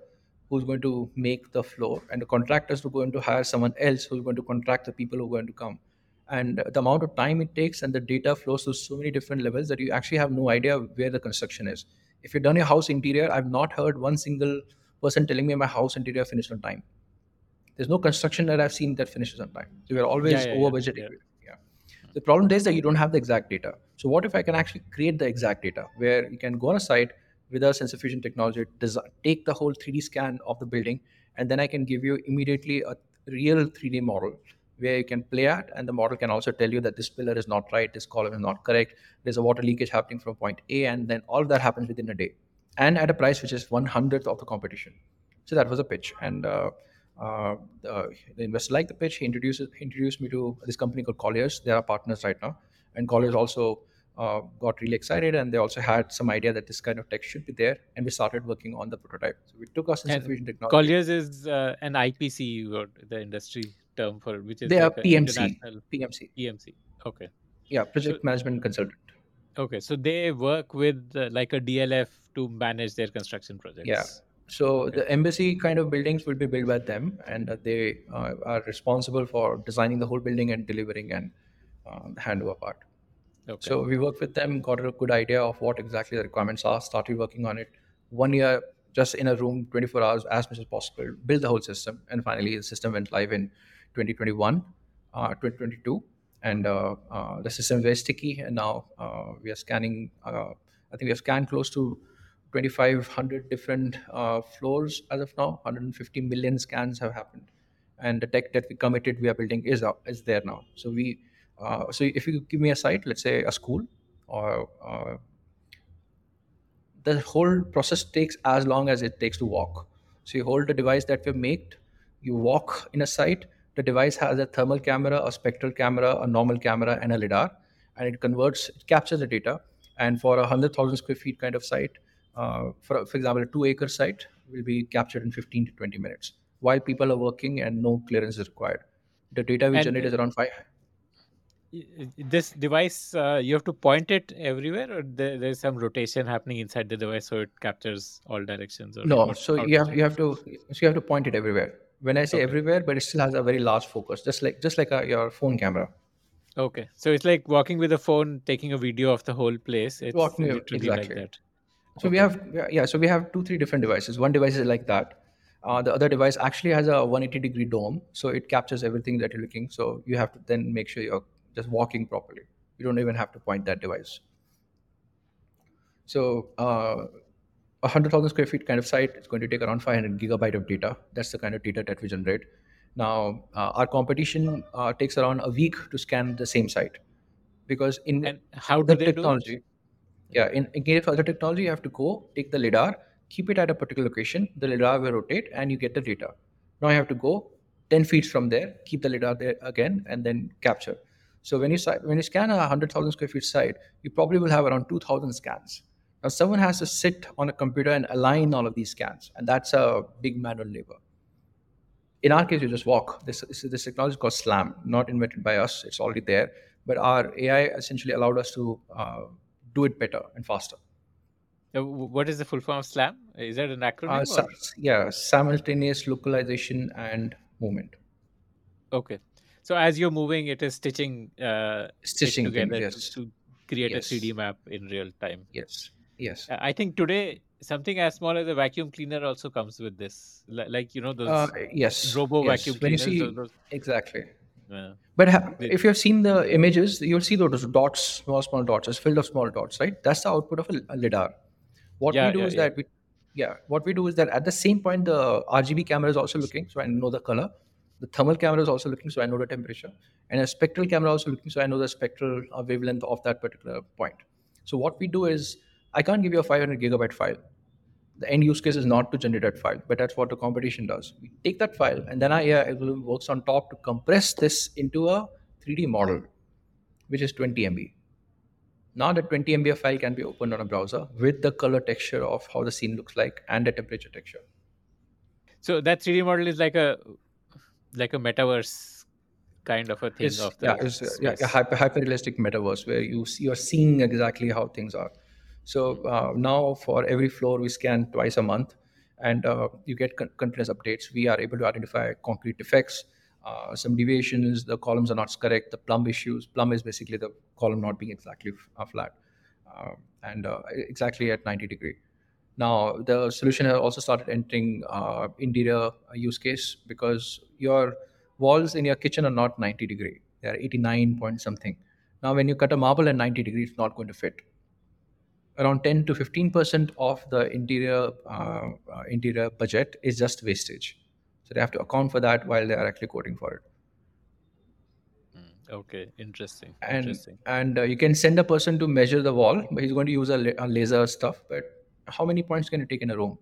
who's going to make the floor, and the contractors are going to hire someone else who's going to contract the people who are going to come. And the amount of time it takes and the data flows to so many different levels that you actually have no idea where the construction is. If you've done your house interior, I've not heard one single person telling me my house interior finished on time. There's no construction that I've seen that finishes on time. So we're always Yeah. over Yeah. budget. Yeah. Yeah. The problem is that you don't have the exact data. So what if I can actually create the exact data where you can go on a site with our sensor fusion technology, design, take the whole 3D scan of the building, and then I can give you immediately a real 3D model where you can play at, and the model can also tell you that this pillar is not right, this column is not correct, there's a water leakage happening from point A, and then all of that happens within a day, and at a price which is one hundredth of the competition. So that was a pitch, and uh, uh, the, the investor liked the pitch. He introduced introduced me to this company called Colliers. They are partners right now, and Colliers also uh, got really excited, and they also had some idea that this kind of tech should be there, and we started working on the prototype. So we took our sensor And technology. Colliers is uh, an IPC, word, the industry term for which is They like a PMC, PMC, PMC. Okay. yeah, So project management consultant. okay, so they work with uh, like a DLF to manage their construction projects Yeah. So Okay. the embassy kind of buildings will be built by them, and uh, they uh, are responsible for designing the whole building and delivering and uh, the handover part. Okay. So we worked with them, got a good idea of what exactly the requirements are, started working on it. One year, just in a room, 24 hours, as much as possible, build the whole system, and finally the system went live in 2021, uh, 2022, and uh, uh, the system is very sticky. And now uh, we are scanning. Uh, I think we have scanned close to 2,500 different uh, floors as of now. 150 million scans have happened, and the tech that we committed we are building is out, is there now. So we uh, so if you give me a site, let's say a school, or uh, the whole process takes as long as it takes to walk. So you hold the device that we've made, you walk in a site. The device has a thermal camera, a spectral camera, a normal camera, and a lidar, and it converts, it captures the data. And for a hundred thousand square feet kind of site, uh, for for example, a two acre site will be captured in 15 to 20 minutes while people are working and no clearance is required. The data we And generate is around five. This device, uh, you have to point it everywhere, or there, there's some rotation happening inside the device, so it captures all directions, or No, so you have you have to so you have to point it everywhere. When I say Okay. everywhere, but it still has a very large focus, just like just like a, your phone camera. Okay. So it's like walking with a phone, taking a video of the whole place. It's Walking literally like exactly. that. So we have yeah, yeah, so we have two three different devices. One device is like that. Uh, the other device actually has a 180 degree dome, so it captures everything that you're looking. So you have to then make sure you're just walking properly. You don't even have to point that device. So uh, a hundred thousand square feet kind of site is going to take around 500 gigabyte of data. That's the kind of data that we generate. Now uh, our competition uh, takes around a week to scan the same site because in And how do they do technology, yeah, in, in case of other technology, you have to go take the lidar, keep it at a particular location. The lidar will rotate, and you get the data. Now you have to go 10 feet from there, keep the lidar there again, and then capture. So when you when you scan a hundred thousand square feet site, you probably will have around two thousand scans. Now, someone has to sit on a computer and align all of these scans, and that's a big manual labor. In our case, you just walk. This, this, technology is called SLAM, not invented by us. It's already there, but our AI essentially allowed us to uh, do it better and faster. What is the full form of SLAM? Is that an acronym? Uh, yeah, simultaneous localization and movement. Okay. So as you're moving, it is stitching, uh, it Stitching together yes. to, create Yes. a 3D map in real time. Yes. Yes. Uh, I think today something as small as a vacuum cleaner also comes with this, Li- like you know those Uh, yes. robo yes. vacuum cleaners. see those- exactly. uh, But ha- if you've seen the images, you'll see those dots, small, small dots. It's filled of small dots, right? That's the output of a, a lidar. What Yeah, we do yeah, is yeah. that we, yeah, what we do is that at the same point, the RGB camera is also looking, so I know the color. The thermal camera is also looking, so I know the temperature, and a spectral camera also looking, so I know the spectral uh, wavelength of that particular point. So what we do is, I can't give you a 500 gigabyte file. The end use case is not to generate that file, but that's what the competition does. We take that file, and then our AI algorithm works on top to compress this into a 3D model, which is 20 MB. Now that 20 MB file can be opened on a browser with the color texture of how the scene looks like and the temperature texture. so that 3D model is like a like a metaverse kind of a thing It's, of the yeah, it's, uh, yeah, hyper, hyper realistic metaverse where you see, you're seeing exactly how things are. So uh, now for every floor we scan twice a month, and uh, you get con- continuous updates. We are able to identify concrete defects, uh, some deviations. The columns are not correct. The plumb issues. Plumb is basically the column not being exactly f- uh, flat, uh, and uh, exactly at 90 degree. Now the solution has also started entering uh, interior use case because your walls in your kitchen are not 90 degree; they are 89 point something. Now when you cut a marble at 90 degree, it's not going to fit. Around 10 to 15 percent of the interior uh, uh, interior budget is just wastage. So they have to account for that while they are actually quoting for it. Mm, Okay, interesting. and interesting. and uh, you can send a person to measure the wall but he's going to use a, la- a laser stuff but how many points can you take in a room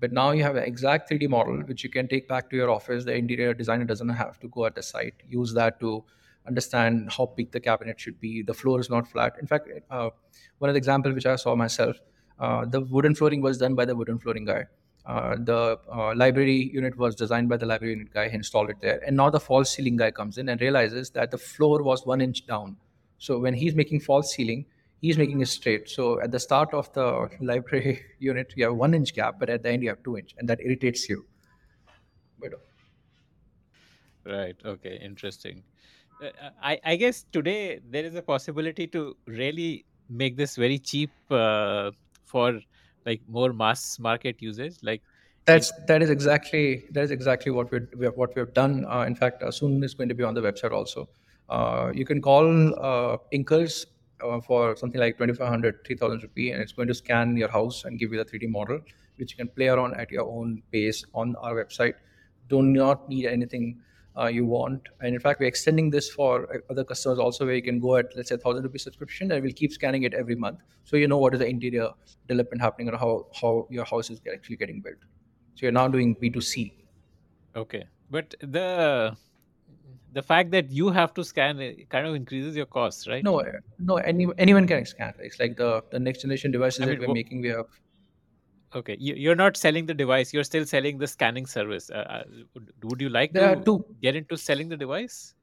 but now you have an exact 3d model which you can take back to your office. The interior designer doesn't have to go at the site use that to understand how big the cabinet should be. The floor is not flat. In fact uh, one of the examples which i saw myself uh, the wooden flooring was done by the wooden flooring guy. Uh, the uh, library unit was designed by the library unit guy. He installed it there. And now the false ceiling guy comes in and realizes that the floor was one inch down. So when he's making false ceiling he's making it straight so at the start of the library <laughs> unit you have one inch gap but at the end you have two inch and that irritates you but Right. Okay. Interesting. Uh, I I guess today there is a possibility to really make this very cheap uh, for like more mass market usage. Like that's that is exactly that is exactly what we have what we have done uh, in fact uh, soon is going to be on the website also uh, you can call uh, inkers uh, for something like 2500 3000 rupee and it's going to scan your house and give you the 3d model which you can play around at your own pace on our website. Do not need anything uh, you want. And in fact we're extending this for uh, other customers also where you can go at let's say 1000 rupee subscription and we'll keep scanning it every month. So you know what is the interior development happening and how, how your house is actually getting built. So you're now doing b2c okay, but the the fact that you have to scan it kind of increases your costs, right? no no any, anyone can scan it's like the the next generation devices I that we're making we have Okay, you, you're not selling the device. You're still selling the scanning service. Uh, uh, would- you like there are to two get into selling the device?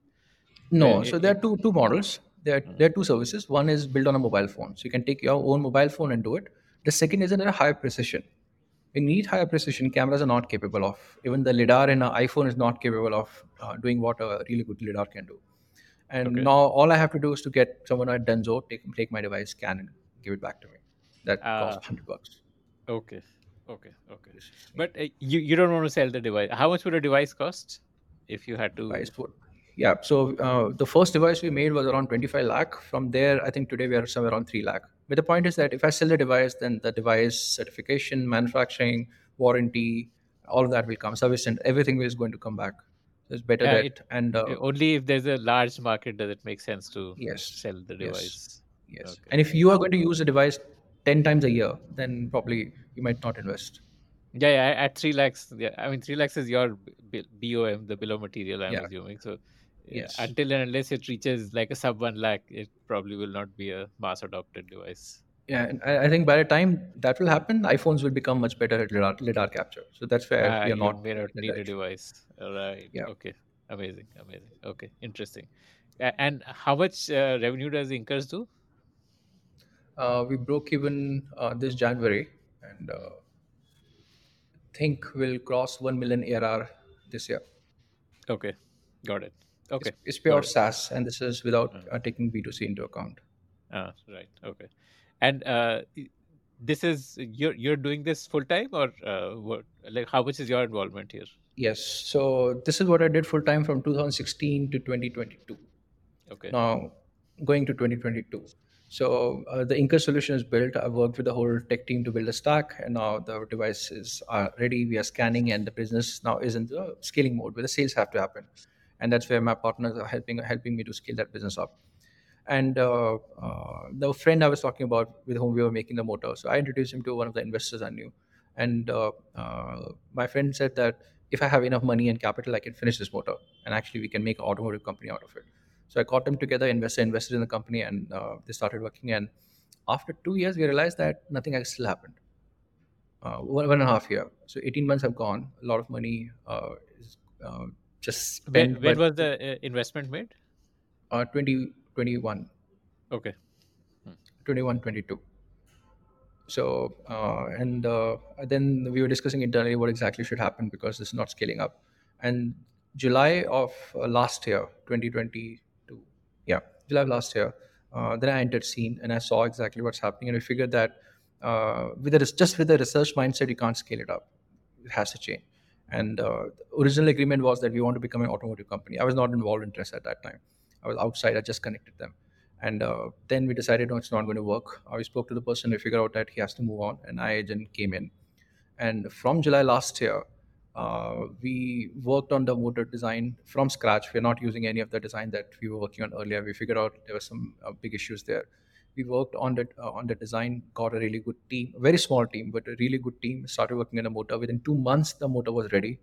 No, so it- there are two two models. There are, there are two services. One is built on a mobile phone, so you can take your own mobile phone and do it. The second is at a higher precision. We need higher precision. Cameras are not capable of. Even the lidar in an iPhone is not capable of uh, doing what a really good lidar can do. And Okay. now all I have to do is to get someone at Denso, take take my device, scan and give it back to me. That Ah. costs hundred bucks. Okay, okay, okay. But uh, you you don't want to sell the device. How much would a device cost if you had to? device would yeah so uh, the first device we made was around 25 lakh from there i think today we are somewhere around 3 lakh but the point is that if i sell the device then the device certification manufacturing warranty all of that will come service and everything is going to come back so it's better Yeah, that it- and uh, Only if there's a large market does it make sense to Yes, sell the device. yes Okay. and if you are going to use the device 10 times a year then probably you might not invest Yeah, yeah. At three lakhs, yeah. I mean, three lakhs is your BOM, the bill of material. I'm Yeah. assuming. So, yeah, until and unless it reaches like a sub one lakh, it probably will not be a mass adopted device. Yeah, and I, think by the time that will happen, iPhones will become much better at lidar, lidar capture. So that's where Ah, we are you not may not need a device. All right. Yeah. Okay. Amazing. Amazing. Okay. Interesting. And how much uh, revenue does Inkers do? Uh, we broke even uh, this January, and uh, think we'll cross 1 million ARR this year. Okay. Got it. It's, Okay. it's Got pure. SaaS, and this is without Uh, uh, taking B2C into account. ah, right. Okay. And uh, this is you're you're doing this full time or uh, what? Like, how much is your involvement here? Yes. So this is what I did full time from 2016 to 2022. Okay. Now going to 2022. So uh, the Inkers solution is built. I worked with the whole tech team to build a stack, and now the devices are ready. We are scanning, and the business now is in the scaling mode where the sales have to happen, and that's where my partners are helping helping me to scale that business up. And uh, uh, the friend I was talking about with whom we were making the motor, so I introduced him to one of the investors I knew, and uh, uh, my friend said that if I have enough money and capital, I can finish this motor, and actually we can make an automotive company out of it. So I got them together, investor invested in the company, and uh, they started working. And after two years, we realized that nothing still happened. Uh, one, one and a half year. So 18 months have gone. A lot of money is uh, just When when but was the uh, investment made? uh, 20, Okay. Hmm. 21, 22. So, uh, and uh, then we were discussing internally what exactly should happen because this is not scaling up. And July of uh, last year, 2022, yeah, July of last year, uh, then I entered scene and I saw exactly what's happening. And we figured that uh, with the, just with the research mindset, you can't scale it up. It has to change. And uh, the original agreement was that we want to become an automotive company. I was not involved in Tresa at that time. I was outside. I just connected them and uh, then we decided, no, it's not going to work. We spoke to the person, we figured out that he has to move on, and I then came in. And from July last year, uh, we worked on the motor design from scratch. We're not using any of the design that we were working on earlier. We figured out there were some uh, big issues there. We worked on the uh, on the design, got a really good team, a very small team, but a really good team. Started working on the motor. Within two months, the motor was ready,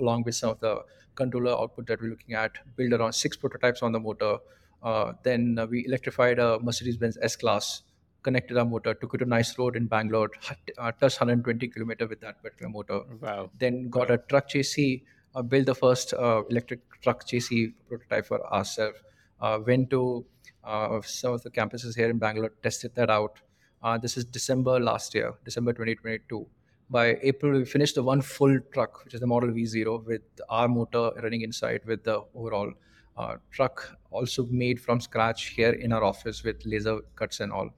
along with some of the controller output that we're looking at. Build around six prototypes on the motor. Uh, then uh, we electrified a Mercedes-Benz S-Class, connected our motor, took it to Nice Road in Bangalore, uh, touched 120 kilometer with that particular motor. Wow. Then got a truck chassis, uh, built the first uh, electric truck chassis prototype for ourselves. Uh, went to uh, some of the campuses here in Bangalore, tested that out. Uh, this is December last year, December 2022. By April, we finished the one full truck, which is the Model V0, with our motor running inside with the overall uh, truck also made from scratch here in our office with laser cuts and all.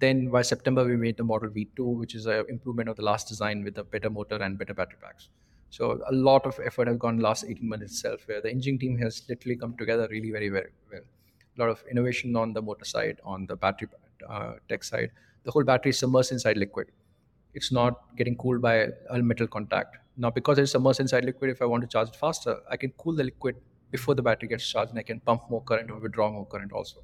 Then by September, we made the Model V2, which is an improvement of the last design with a better motor and better battery packs. So a lot of effort has gone last 18 months itself, where the engineering team has literally come together really very, very well. A lot of innovation on the motor side, on the battery uh, tech side. The whole battery is submersed inside liquid. It's not getting cooled by a metal contact. Now, because it's submersed inside liquid, if I want to charge it faster, I can cool the liquid before the battery gets charged and I can pump more current or withdraw more current also.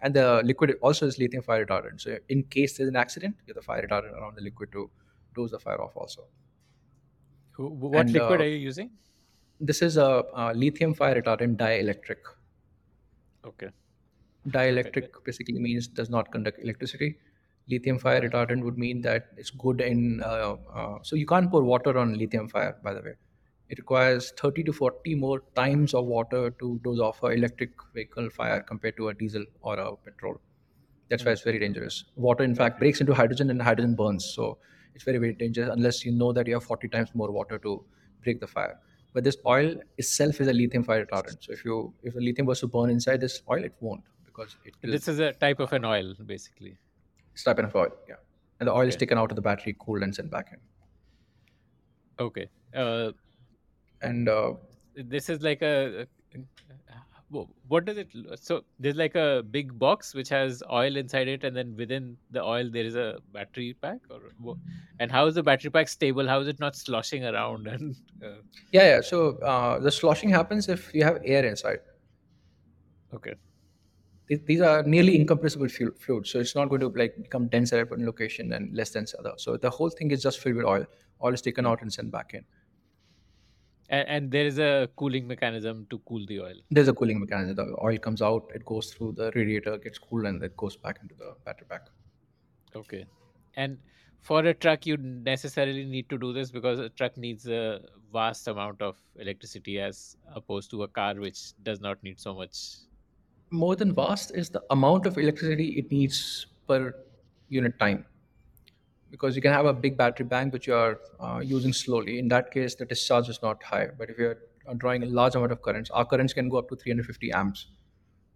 And the liquid also is lithium fire retardant. So in case there's an accident, you have the fire retardant around the liquid to dose the fire off also. Wh- What And liquid uh, are you using? this is a, a lithium fire retardant dielectric. Okay. Dielectric basically means does not conduct electricity. Lithium fire retardant would mean that it's good in. Uh, uh, so you can't pour water on lithium fire, by the way. It requires 30 to 40 more times of water to dose off a electric vehicle fire compared to a diesel or a petrol. That's why it's very dangerous. Water, in fact, breaks into hydrogen and hydrogen burns. So it's very, very dangerous unless you know that you have 40 times more water to break the fire. But this oil itself is a lithium fire retardant. So if you if the lithium was to burn inside this oil, it won't because it will This is a type of an oil, basically. it's type of oil. Yeah. And the oil is taken out of the battery, cooled and sent back in. Okay. Uh, And uh, this is like a. wh- What does it? So there's like a big box which has oil inside it, and then within the oil there is a battery pack, or and how is the battery pack stable? How is it not sloshing around? <laughs> And uh, yeah, yeah. So uh, the sloshing happens if you have air inside. okay, These are nearly incompressible fluids, so it's not going to like become denser at one location and less dense other. So the whole thing is just filled with oil. Oil is taken out and sent back in. And, and there is a cooling mechanism to cool the oil. There's a cooling mechanism. The oil comes out, it goes through the radiator, gets cooled, and it goes back into the battery pack. Okay. And for a truck, you necessarily need to do this because a truck needs a vast amount of electricity as opposed to a car, which does not need so much. More than vast is the amount of electricity it needs per unit time. Because you can have a big battery bank which you are uh, using slowly. In that case, the discharge is not high. But if you're drawing a large amount of currents, our currents can go up to 350 amps.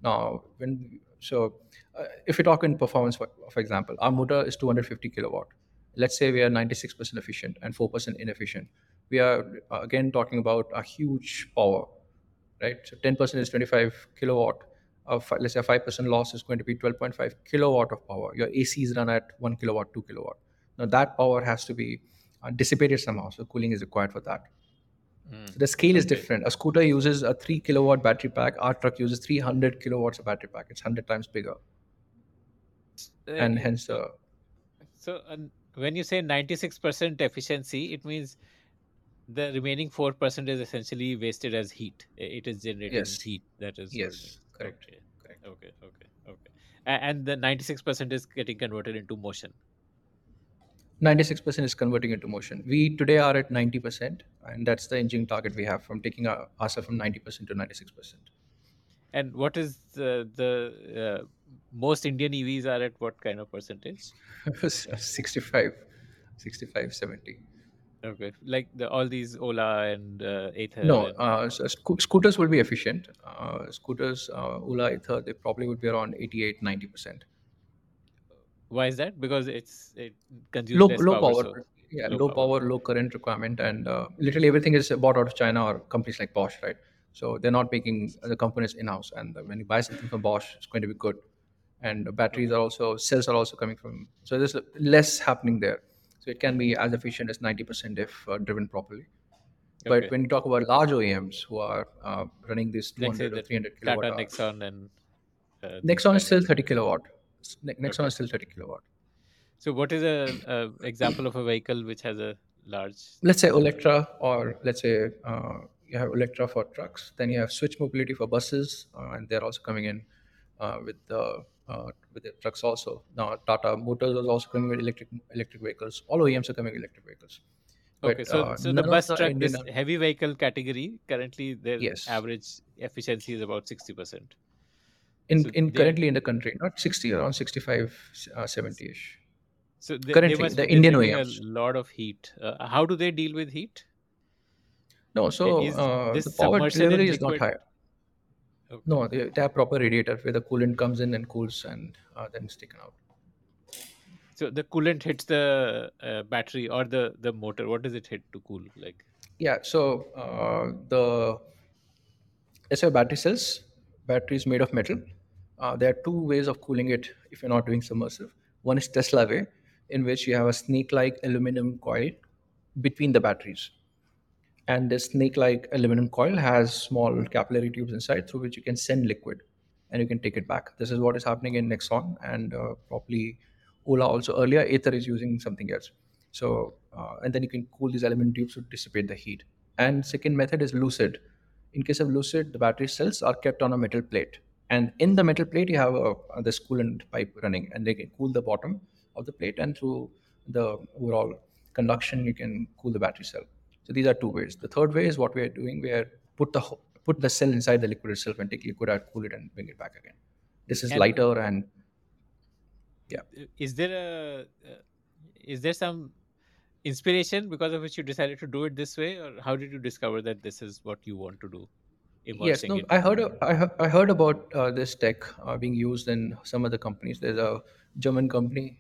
Now, when so uh, if we talk in performance, for, for example, our motor is 250 kilowatt. Let's say we are 96% efficient and 4% inefficient. We are uh, again talking about a huge power, right? So 10% is 25 kilowatt. Of let's say 5% loss is going to be 12.5 kilowatt of power. Your ac is run at 1 kilowatt, 2 kilowatt. Now that power has to be uh, dissipated somehow. So cooling is required for that. Mm. So the scale is different. A scooter uses a 3 kilowatt battery pack. Our truck uses 300 kilowatts of battery pack. It's 100 times bigger. Uh, And hence, uh, So when you say 96% efficiency, it means the remaining 4% is essentially wasted as heat. It is generated Yes. heat. That is yes, correct. Okay. correct. Okay. Okay. Okay. And the 96% is getting converted into motion. 96% is converting into motion. We today are at 90%, and that's the engine target we have from taking our, ourselves from 90% to 96%. And what is the, the uh, most Indian EVs are at what kind of percentage? <laughs> 65, 65, 70. Okay. Like the all these Ola and uh, Ather. No, and, uh, so sco- scooters will be efficient. Uh, scooters, uh, Ola, Ather, they probably would be around 88, 90%. Why is that? Because it's it consumes low low power. power, so yeah low low power. power low current requirement and uh, literally everything is bought out of china or companies like bosch right so they're not making the components in-house and when you buy something from bosch it's going to be good and the batteries are also cells are also coming from so there's less happening there so it can be as efficient as 90% if uh, driven properly but Okay. when you talk about large oems who are uh, running say 200 or the 300 Tata kilowatt hours, Nexon and uh, these nexon is still 30 kilowatt nexon Okay. is still 30 kilowatt So what is a, a example of a vehicle which has a large? let's say Olectra, or let's say uh, you have Olectra for trucks, then you have Switch Mobility for buses, uh, and they're also coming in uh, with the uh, with the trucks also. Now Tata Motors is also coming with electric electric vehicles. All OEMs are coming with electric vehicles. Okay, But so uh, so the bus truck, this heavy vehicle category, currently their yes average efficiency is about sixty percent. In So in they currently in the country, not 60, around 65, uh, 70 ish. so they, they Currently, must the Indian OEMs. a lot of heat. Uh, how do they deal with heat? No, so Is uh, this the power delivery is not high. Okay. No, they, they have proper radiator where the coolant comes in and cools, and uh, then it's taken out. So the coolant hits the uh, battery or the the motor. What does it hit to cool? Like Yeah, so uh, the let's say battery cells, battery is made of metal. Uh, there are two ways of cooling it if you're not doing submersive. One is Tesla way, in which you have a snake-like aluminum coil between the batteries, and this snake-like aluminum coil has small capillary tubes inside through which you can send liquid, and you can take it back. This is what is happening in Nexon and uh, probably Ola also earlier. Ather is using something else. So uh, and then you can cool these aluminum tubes to dissipate the heat. And second method is Lucid. In case of Lucid, the battery cells are kept on a metal plate, and in the metal plate you have a, uh, this coolant pipe running, and they can cool the bottom of the plate, and through the overall conduction you can cool the battery cell. So these are two ways. The third way is what we are doing. We are put the put the cell inside the liquid itself and take liquid out, cool it, and bring it back again. This is and lighter and yeah. is there a uh, is there some inspiration because of which you decided to do it this way, or how did you discover that this is what you want to do? Yes, no. I heard a- I, I heard about uh, this tech uh, being used in some other companies. There's a German company,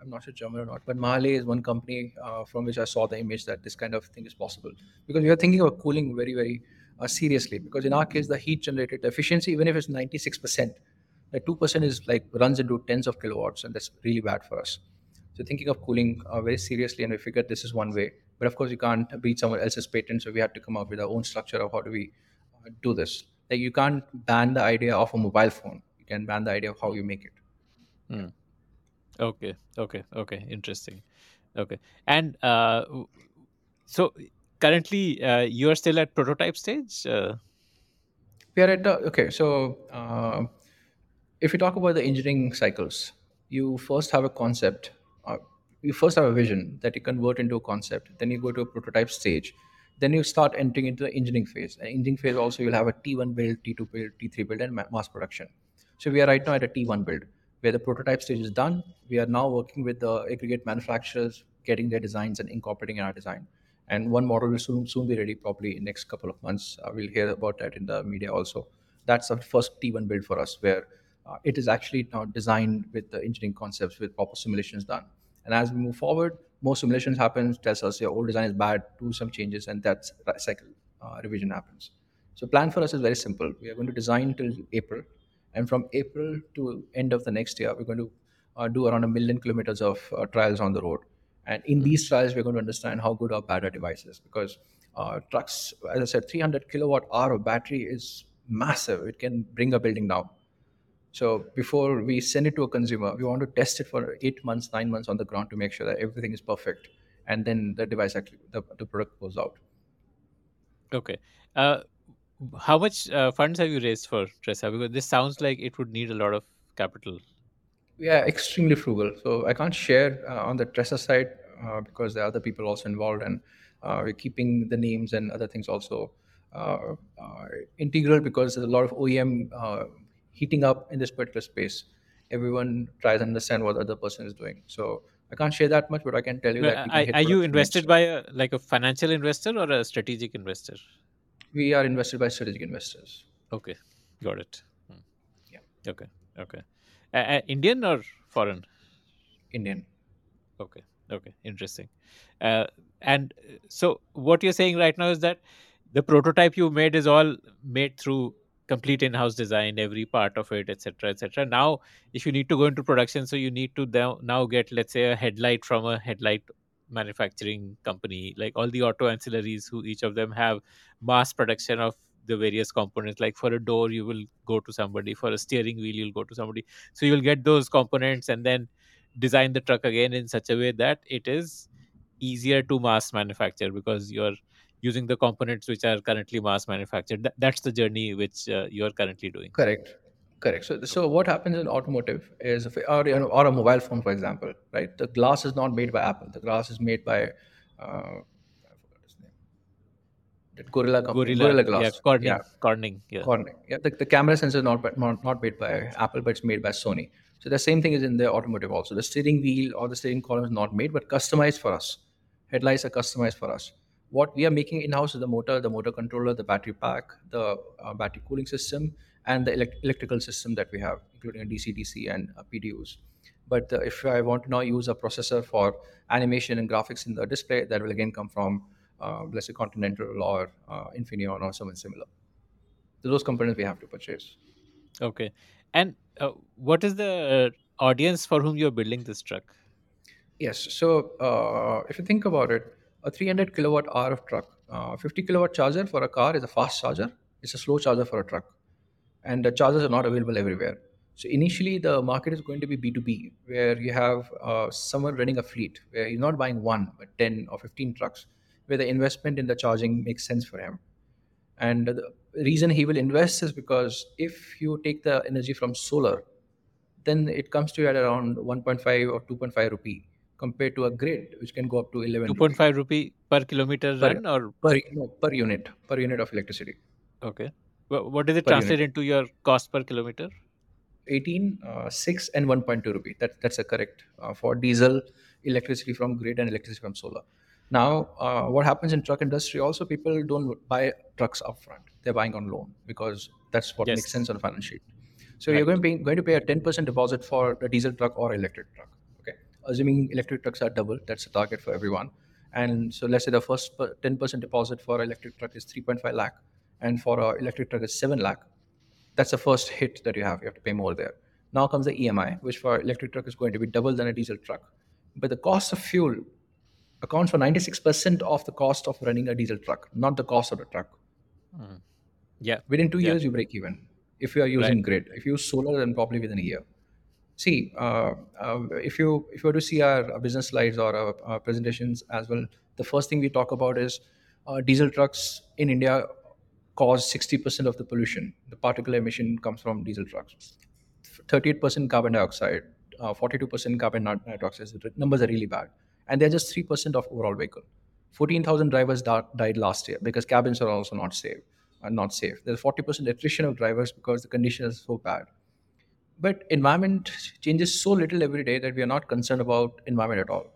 I'm not sure German or not, but Mahle is one company uh, from which I saw the image that this kind of thing is possible. Because we are thinking of cooling very, very uh, seriously. Because in our case, the heat generated, efficiency, even if it's 96%, the 2% is like runs into tens of kilowatts, and that's really bad for us. So thinking of cooling uh, very seriously, and we figured this is one way. But of course, you can't beat someone else's patent, so we had to come up with our own structure of how do we do this. Like you can't ban the idea of a mobile phone. You can ban the idea of how you make it. Hmm. Okay, okay, okay. Interesting. Okay, and uh, so currently uh, you are still at prototype stage. Uh, We are at the okay. So uh, if you talk about the engineering cycles, you first have a concept uh, you first have a vision that you convert into a concept then you go to a prototype stage then you start entering into the engineering phase. And engineering phase also you'll have a t1 build t2 build t3 build and mass production. So we are right now at a t1 build where the prototype stage is done. We are now working with the aggregate manufacturers getting their designs and incorporating in our design. And one model will soon, soon be ready probably in next couple of months. Uh, we'll hear about that in the media also. That's the first t1 build for us where uh, it is actually now designed with the engineering concepts with proper simulations done. And as we move forward more simulations happens tells us your old design is bad do some changes and that cycle uh, revision happens so plan for us is very simple we are going to design till april and from april to end of the next year we're going to uh, do around a million kilometers of uh, trials on the road and in these trials, we're going to understand how good our battery device is because uh, trucks, as I said, 300 kilowatt hour of battery is massive. It can bring a building down. So before we send it to a consumer, we want to test it for eight months, nine months on the ground to make sure that everything is perfect, and then the device actually the, the product goes out. Okay. Uh, how much uh, funds have you raised for Tresa? Because this sounds like it would need a lot of capital. We are extremely frugal, so I can't share uh, on the Tresa side uh, because there are other people also involved, and uh, we're keeping the names and other things also uh, uh, integral because there's a lot of OEM uh, heating up in this particular space. Everyone tries to understand what the other person is doing. So I can't share that much, but I can tell you No, that Are, are you next invested by a like a financial investor or a strategic investor? We are invested by strategic investors. Okay, got it. Hmm. Yeah, Okay, okay. Uh, uh, Indian or foreign? Indian. Okay, okay, interesting. Uh, and so, what you're saying right now is that the prototype you made is all made through complete in-house design, every part of it, etc., etc. Now, if you need to go into production, so you need to now get, let's say, a headlight from a headlight manufacturing company, like all the auto ancillaries, who each of them have mass production of the various components. Like for a door, you will go to somebody. For a steering wheel, you'll go to somebody. So you'll get those components and then design the truck again in such a way that it is easier to mass manufacture because you're using the components which are currently mass manufactured. That, that's the journey which uh, you are currently doing. Correct. Correct. So, so what happens in automotive is, if, or, you know, or a mobile phone, for example, right? The glass is not made by Apple. The glass is made by, uh, I forgot his name, that Gorilla company, Gorilla, Gorilla Glass. Yeah, Corning, Corning, yeah. Corning. Yeah, the, the camera sensor is not, not not made by Apple, but it's made by Sony. So the same thing is in the automotive also. The steering wheel or the steering column is not made, but customized for us. Headlights are customized for us. What we are making in house is the motor, the motor controller, the battery pack, the uh, battery cooling system, and the elect- electrical system that we have, including a DC-DC and uh, PDUs. But uh, if I want to now use a processor for animation and graphics in the display, that will again come from, uh, let's say, Continental or uh, Infineon or someone similar. So those components we have to purchase. Okay. And uh, what is the audience for whom you're building this truck? Yes. So uh, if you think about it, a 300 kilowatt hour of truck, uh, 50 kilowatt charger for a car is a fast charger. It's a slow charger for a truck, and the chargers are not available everywhere. So initially, the market is going to be B2B, where you have uh, someone running a fleet where he's not buying one but 10 or 15 trucks, where the investment in the charging makes sense for him. And the reason he will invest is because if you take the energy from solar, then it comes to you at around 1.5 or 2.5 rupee compared to a grid which can go up to 11 rupee 2.5 rupee per kilometer per run or? per no, per unit per unit of electricity. Okay. Wha- What does it per unit. translate into your cost per kilometer? 18 uh, 6 and 1.2 rupee. That, that's a correct uh, for diesel electricity from grid and electricity from solar. Now uh, what happens in truck industry also people don't buy trucks upfront. They're buying on loan because that's what makes sense on a finance sheet. So you're going to, pay, going to pay a 10% deposit for a diesel truck or electric truck assuming electric trucks are double that's the target for everyone and so let's say the first 10% deposit for electric truck is 3.5 lakh and for a electric truck is 7 lakh that's the first hit that you have. You have to pay more there. Now comes the EMI, which for electric truck is going to be double than a diesel truck. But the cost of fuel accounts for 96% of the cost of running a diesel truck, not the cost of the truck. Mm. Yeah. Within two Yeah. years, you break even. If you are Right. using grid, if you use solar, then probably within a year. See, uh, uh, if you if you were to see our, business slides or our, our presentations as well, the first thing we talk about is uh, diesel trucks in India cause 60% of the pollution. The particle emission comes from diesel trucks. 38% carbon dioxide uh, 42% carbon nitroxide. The numbers are really bad. And they're just 3% of overall vehicle. 14,000 drivers da- died last year because cabins are also not safe. Are not safe. There's 40% attrition of drivers because the conditions are so bad. But environment changes so little every day that we are not concerned about environment at all.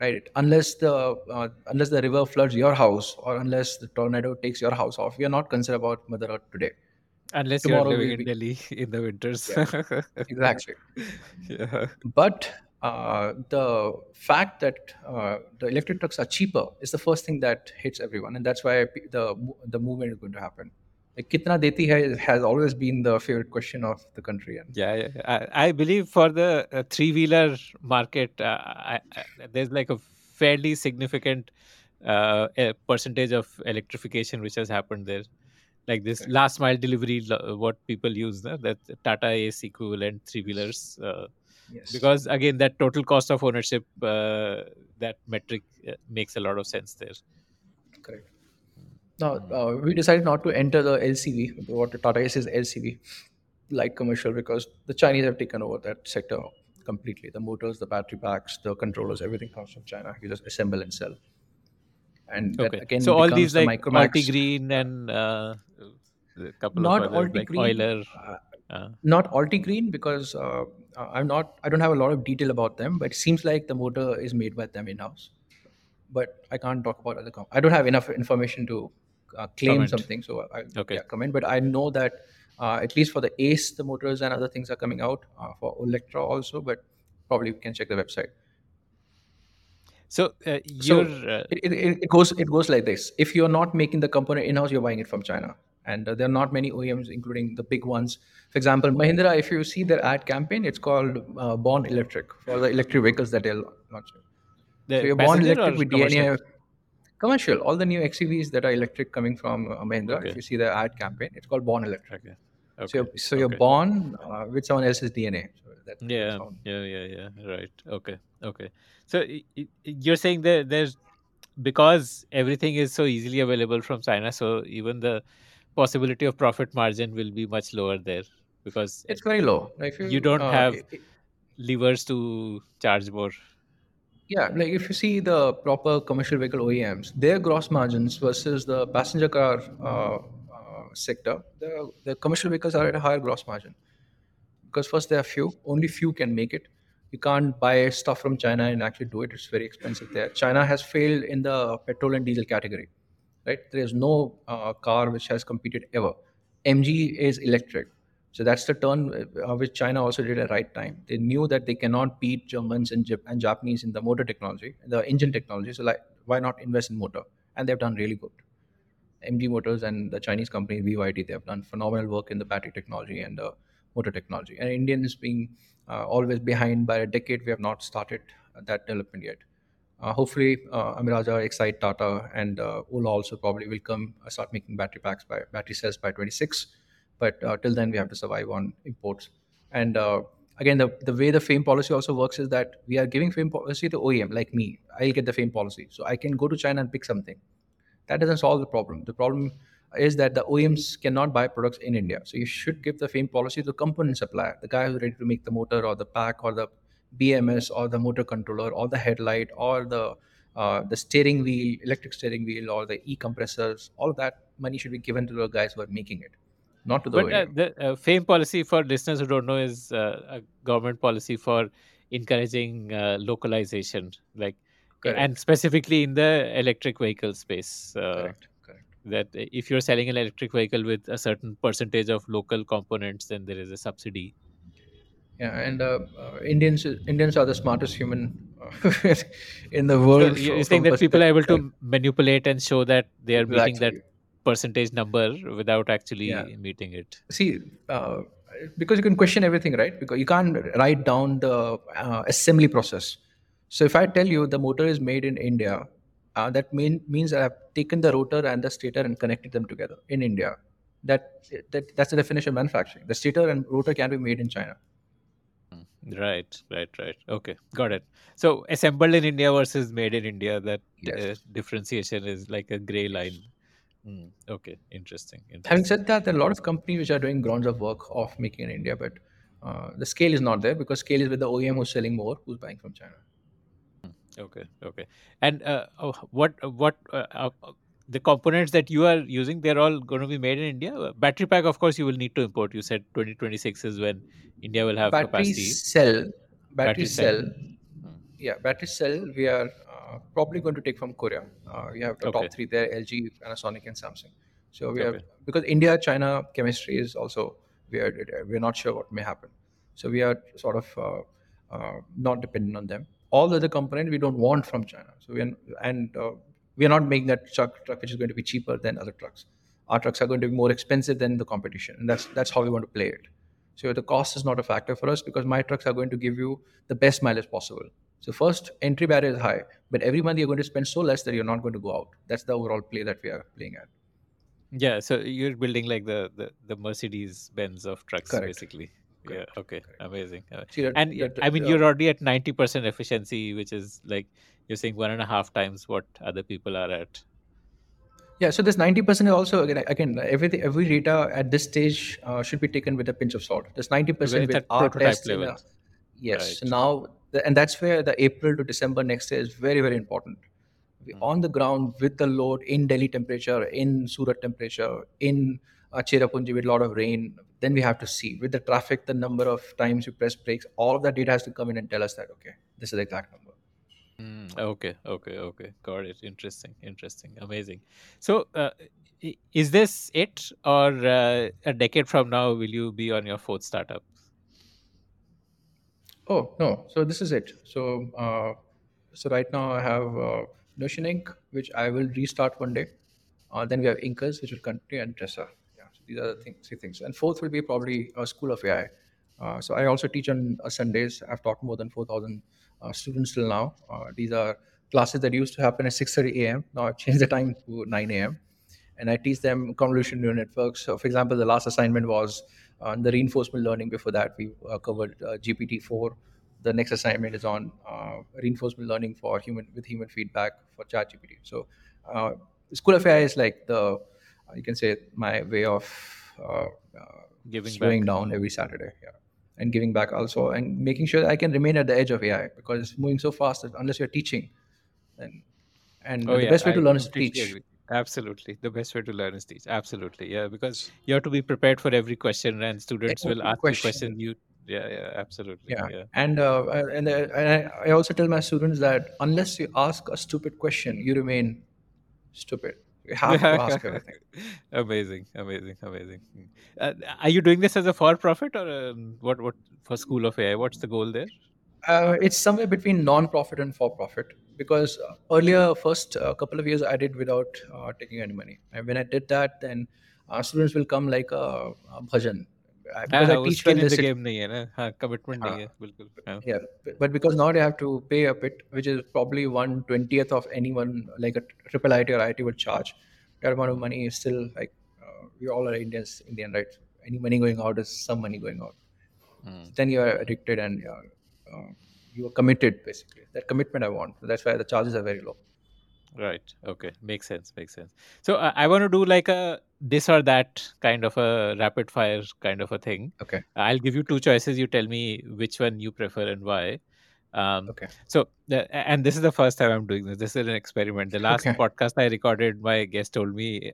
Right? Unless the uh, unless the river floods your house or unless the tornado takes your house off we are not concerned about mother earth today. Unless you're tomorrow living we'll in be Delhi <laughs> in the winters. yeah exactly. <laughs> Yeah. but uh, the fact that uh, the electric trucks are cheaper is the first thing that hits everyone and that's why the the movement is going to happen like kitna deti hai has always been the favorite question of the country and Yeah, yeah. I, I believe for the uh, three wheeler market, uh, I, I, there's like a fairly significant uh, percentage of electrification which has happened there. Like this correct last mile delivery, what people use, no? that Tata Ace equivalent three wheelers. Uh, yes because again, that total cost of ownership, uh, that metric uh, makes a lot of sense there. correct now Mm. uh, we decided not to enter the lcv what tata Ace is lcv light commercial because the Chinese have taken over that sector completely. The motors, the battery packs, the controllers, everything comes from China. You just assemble and sell, and that Okay. again So all these the like Micromax. Green and uh, a couple of Not others like Green, Euler. uh, Uh, not Altigreen because uh, I'm not. I don't have a lot of detail about them, but it seems like the motor is made by them in house. But I can't talk about other. Com- I don't have enough information to claim comment. something, so I Okay. yeah comment. But I know that uh, at least for the Ace, the motors and other things are coming out uh, for Olectra also, but probably we can check the website. So uh, So uh, it, it, it goes it goes like this. If you're not making the component in house, you're buying it from China, and uh, there are not many OEMs, including the big ones. For example, Mahindra. If you see their ad campaign, it's called uh, Born Electric for the electric vehicles that they're launching. So the you're born electric with? DNA commercial. All the new XEVs that are electric coming from uh, Mahindra. If you see the ad campaign, it's called Born Electric. Okay. So Okay. you're, so you're born uh, with someone else's DNA. So that, Yeah. Yeah. Yeah. Yeah. Right. Okay. Okay. So you're saying that there's because everything is so easily available from China, so even the possibility of profit margin will be much lower there because It's very low. Like you you don't uh, have i- i- levers to charge more. Yeah, like if you see the proper commercial vehicle OEMs, their gross margins versus the passenger car uh, uh, sector, the, the commercial vehicles are at a higher gross margin because first there are few, only few can make it. You can't buy stuff from China and actually do it. It's very expensive there. China has failed in the petrol and diesel category, right? There is no uh, car which has competed ever. MG is electric. So that's the turn uh, which China also did at right time. They knew that they cannot beat Germans and, Jap- and Japanese in the motor technology, the engine technology. So like, why not invest in motor? And they've done really good. MG Motors and the Chinese company BYD, they have done phenomenal work in the battery technology and the motor technology. And Indians being uh, always behind by a decade, we have not started that development yet. Uh, hopefully, uh, Amiraja, Exide, Tata, and uh, Ola also probably will come uh, start making battery packs by battery cells by 26. But uh, till then, we have to survive on imports. And uh, again, the, the way the FAME policy also works is that we are giving FAME policy to OEM like me. I'll get the FAME policy, so I can go to China and pick something that doesn't solve the problem. The problem is that the OEMs cannot buy products in India. So you should give the FAME policy to component supplier, the guy who's ready to make the motor or the pack or the BMS or the motor controller or the headlight or the uh, the steering wheel, electric steering wheel or the e compressors. All that money should be given to the guys who are making it, not to the But uh, the uh, FAME policy for listeners who don't know is uh, a government policy for encouraging uh, localization, like Correct. and specifically in the electric vehicle space. Uh, correct. Correct. that if you're selling an electric vehicle with a certain percentage of local components, then there is a subsidy. Yeah, and uh, uh, Indians Indians are the smartest human uh, <laughs> in the world. you- fro- you're saying that people are able to manipulate and show that they are meeting that Exactly. Percentage number without actually Yeah. meeting it. see uh, because you can question everything right because you can't write down the uh, assembly process so if i tell you the motor is made in india uh, that mean, means i've taken the rotor and the stator and connected them together in india that, that that's the definition of manufacturing the stator and rotor can be made in china Right, right, right. Okay, got it. So assembled in India versus made in India, that Yes. uh, differentiation is like a gray line. Hmm, okay, interesting. having said that there are a lot of companies which are doing grounds of work of making in india but Uh, the scale is not there because scale is with the OEM who's selling more, who's buying from China. Okay, okay. And uh, oh, what what uh, uh, the components that you are using? They're all going to be made in India. Battery pack, of course, you will need to import. You said 2026 is when India will have Battery capacity. cell, battery, Battery cell. cell, Hmm. Yeah, battery cell. We are uh, probably going to take from Korea. Uh, we have the Okay. top three there: LG, Panasonic, and Samsung. So we are because India China chemistry is also we are we're not sure what may happen. So we are sort of uh, uh, not dependent on them. All the other components we don't want from China. So we are, and uh, we are not making that truck truck which is going to be cheaper than other trucks. Our trucks are going to be more expensive than the competition, and that's that's how we want to play it. So the cost is not a factor for us because my trucks are going to give you the best mileage possible. So first, entry barrier is high, but every month you're going to spend so less that you're not going to go out. That's the overall play that we are playing at. Yeah, so you're building like the the, the Mercedes Benz of trucks, Correct. basically. Correct. Yeah. Okay. Amazing. Uh, See that, and y- that- I mean, uh, you're already at ninety percent efficiency, which is like you're saying one and a half times what other people are at. yeah. So this ninety percent is also again again everything every data at this stage uh, should be taken with a pinch of salt. This ninety percent with our prototype tests. level. Yes. Right. now and that's where the April to December next year is very very important. We Hmm. on the ground with the load in Delhi temperature, in Surat temperature, in uh, Cherrapunji with a lot of rain. Then we have to see with the traffic, the number of times you press brakes. All of that data has to come in and tell us that okay, this is the exact number. Mm, okay, okay, okay. Got it. Interesting, interesting, amazing. So, uh, is this it, or uh, a decade from now will you be on your fourth startup? Oh no! So this is it. So uh, so right now I have uh, Notion Ink., which I will restart one day. Uh, then we have Inkers, which will continue, and Tresa. Yeah, so these are the things, three things. And fourth will be probably a School of AI. Uh, so I also teach on uh, Sundays. I've taught more than four thousand uh, students till now. Uh, these are classes that used to happen at six thirty a.m. Now I've changed the time to nine a.m and I teach them convolutional neural networks. So, for example, the last assignment was on the reinforcement learning. Before that, we uh, covered uh, GPT-4. The next assignment is on uh, reinforcement learning for human with human feedback for ChatGPT. So, uh, School of AI is like the you can say my way of uh, uh, Giving slowing back. down every Saturday. Yeah. And giving back also, and making sure that I can remain at the edge of AI because it's moving so fast that unless you're teaching, then and Oh the yeah, best way to learn is to teach. Absolutely, the best way to learn is teach. Absolutely, yeah, because you have to be prepared for every question, and students will Every ask you question. questions. You, yeah, yeah, absolutely, yeah yeah. and uh, and, uh, and I, I also tell my students that unless you ask a stupid question you remain stupid you have to ask <laughs> everything amazing, amazing, amazing. Mm. Uh, are you doing this as a for-profit or um, what? What for School of AI? What's the goal there? uh, it's somewhere between non-profit and for-profit because uh, earlier first uh, couple of years i did without uh, taking any money. And when i did that then uh, students will come like a, a bhajan. Uh, because I teach well this game nahi hai na ha commitment nahi hai bilkul yeah but because now they have to pay a bit which is probably 1/20th of anyone like a triple IT or IT would charge. That amount of money is still like we all are Indians Indian right? Any money going out is some money going out. Mm. then you are addicted and uh, you are committed basically that commitment I want that's why the charges are very low Right. Okay. Makes sense. Makes sense. So uh, I want to do like a this or that kind of a rapid fire kind of a thing. okay I'll give you two choices. You tell me which one you prefer and why. Um, okay so, and this is the first time I'm doing this. This is an experiment. The last Okay. podcast I recorded, my guest told me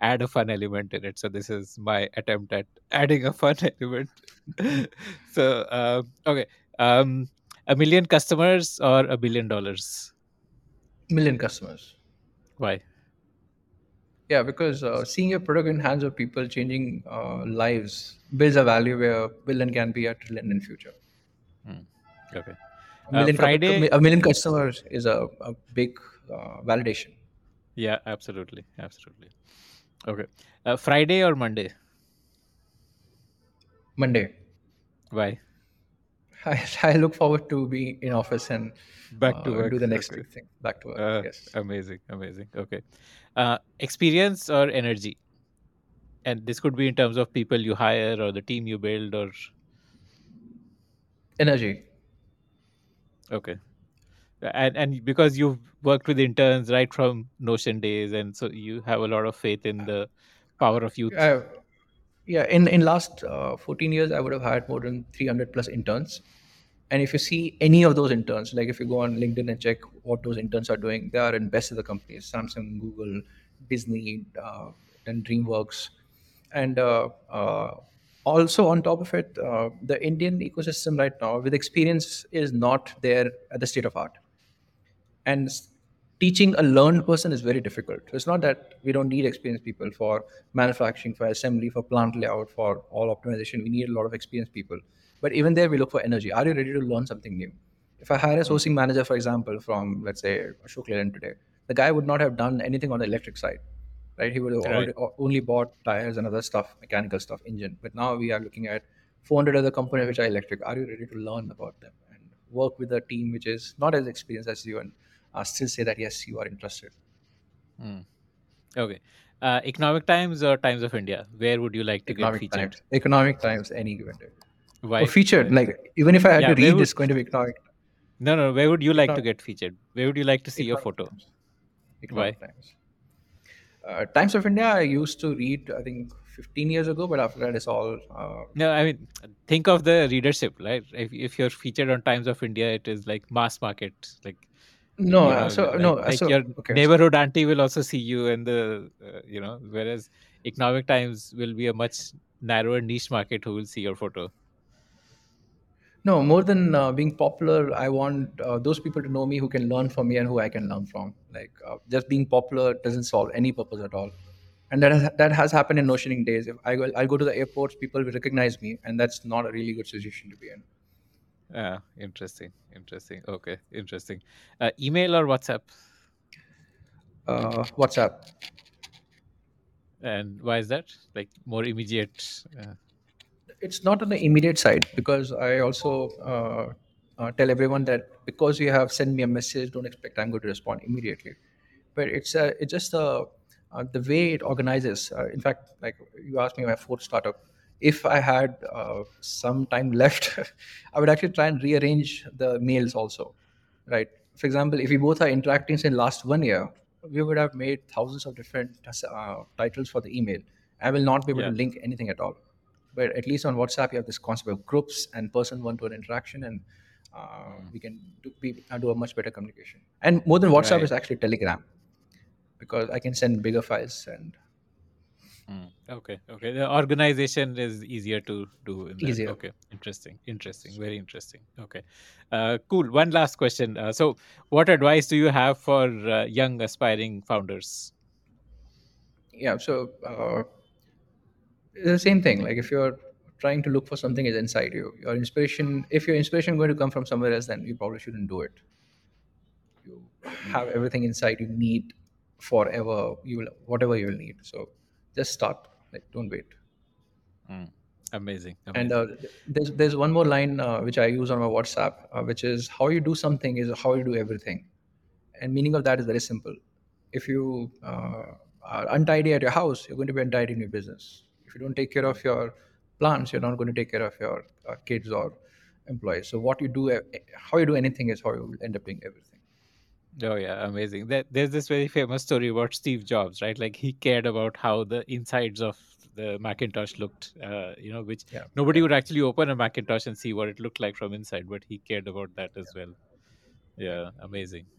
add a fun element in it. So this is my attempt at adding a fun <laughs> element. <laughs> so, um, okay, um, a million customers or a billion dollars? million customers Why? yeah because uh, seeing your product in hands of people changing uh, lives builds a value where a billion can be a trillion in future Okay. a million, cu- Friday- a million customers is a, a big uh, validation Yeah, absolutely, absolutely. Okay. Uh, Friday or Monday? monday Why? <laughs> I, I look forward to be in office and Back to uh, work. do the next Okay. thing back to work Uh, yes Amazing, amazing. Okay. Uh, experience or energy? And this could be in terms of people you hire or the team you build or energy okay. And and because you've worked with interns right from Notion days, and so you have a lot of faith in the power of youth. I, yeah in in last uh, 14 years i would have had more than 300 plus interns. And if you see any of those interns like if you go on linkedin and check what those interns are doing they are in best of the companies samsung google disney uh, and dreamworks. And uh, uh, also on top of it uh, the indian ecosystem right now with experience is not there at the state of art. And teaching a learned person is very difficult. So it's not that we don't need experienced people for manufacturing, for assembly, for plant layout, for all optimization. We need a lot of experienced people. But even there, we look for energy. Are you ready to learn something new? If I hire a sourcing manager, for example, from let's say Ashok Leyland today, the guy would not have done anything on the electric side, right? He would have Right. already, only bought tires and other stuff, mechanical stuff, engine. But now we are looking at 400 other components which are electric. Are you ready to learn about them and work with a team which is not as experienced as you and uh, still say that yes, you are interested? Mm. Okay. Uh, Economic Times or Times of India? Where would you like to get featured? Times, Economic Times, any given day. Why? Or featured, Why? like even if I had Yeah, to read, would it's going to be Economic, no no where would you like to get featured? Where would you like to see your photo? Times. Why? Economic Times. Uh, Times of India, I used to read, I think, 15 years ago, but after that, it's all. Uh, No, I mean think of the readership, right? If if you're featured on Times of India, it is like mass market, like no, you uh, know, so like no, like so your okay. Neighborhood auntie will also see you, and the uh, you know, whereas Economic Times will be a much narrower niche market who will see your photo. no, more than uh, being popular, I want uh, those people to know me who can learn from me and who I can learn from. Like uh, just being popular doesn't solve any purpose at all. And that has, that has happened in Notion Ink days. If I go, I go to the airports, people will recognize me, and that's not a really good situation to be in. Ah, interesting, interesting. Okay, interesting. Uh, email or WhatsApp, Uh, WhatsApp. and why is that? Like more immediate. Uh, It's not on the immediate side because I also uh, uh, tell everyone that because you have sent me a message, don't expect I'm going to respond immediately. But it's uh, it's just uh, uh, the way it organizes. Uh, in fact, like you asked me my fourth startup, if I had uh, some time left, <laughs> I would actually try and rearrange the mails also, right? For example, if we both are interacting in last one year, we would have made thousands of different uh, titles for the email. I will not be able to link anything at all but at least on whatsapp you have this concept of groups and person one to one interaction and uh, we can do, be, uh, do a much better communication and more than whatsapp right. is actually telegram because i can send bigger files and Mm, Okay, okay. The organization is easier to do in that. easier Okay, interesting, interesting, very interesting. Okay, uh, cool. One last question. Uh, so, what advice do you have for uh, young aspiring founders? yeah so uh, the same thing like if you're trying to look for something is inside you your inspiration if your inspiration going to come from somewhere else then you probably shouldn't do it you have everything inside you need forever you will whatever you will need so just start like don't wait mm. Amazing, And uh, there's there's one more line uh, which I use on my WhatsApp, uh, which is how you do something is how you do everything. And meaning of that is very simple. If you uh, are untidy at your house, you're going to be untidy in your business. If you don't take care of your plants, you're not going to take care of your uh, kids or employees. So what you do, uh, how you do anything is how you will end up doing everything. Oh yeah, amazing. There, there's this very famous story about Steve Jobs, right? Like he cared about how the insides of the Macintosh looked, uh, you know, which Yeah, nobody yeah, would actually open a Macintosh and see what it looked like from inside, but he cared about that as well. Yeah, amazing.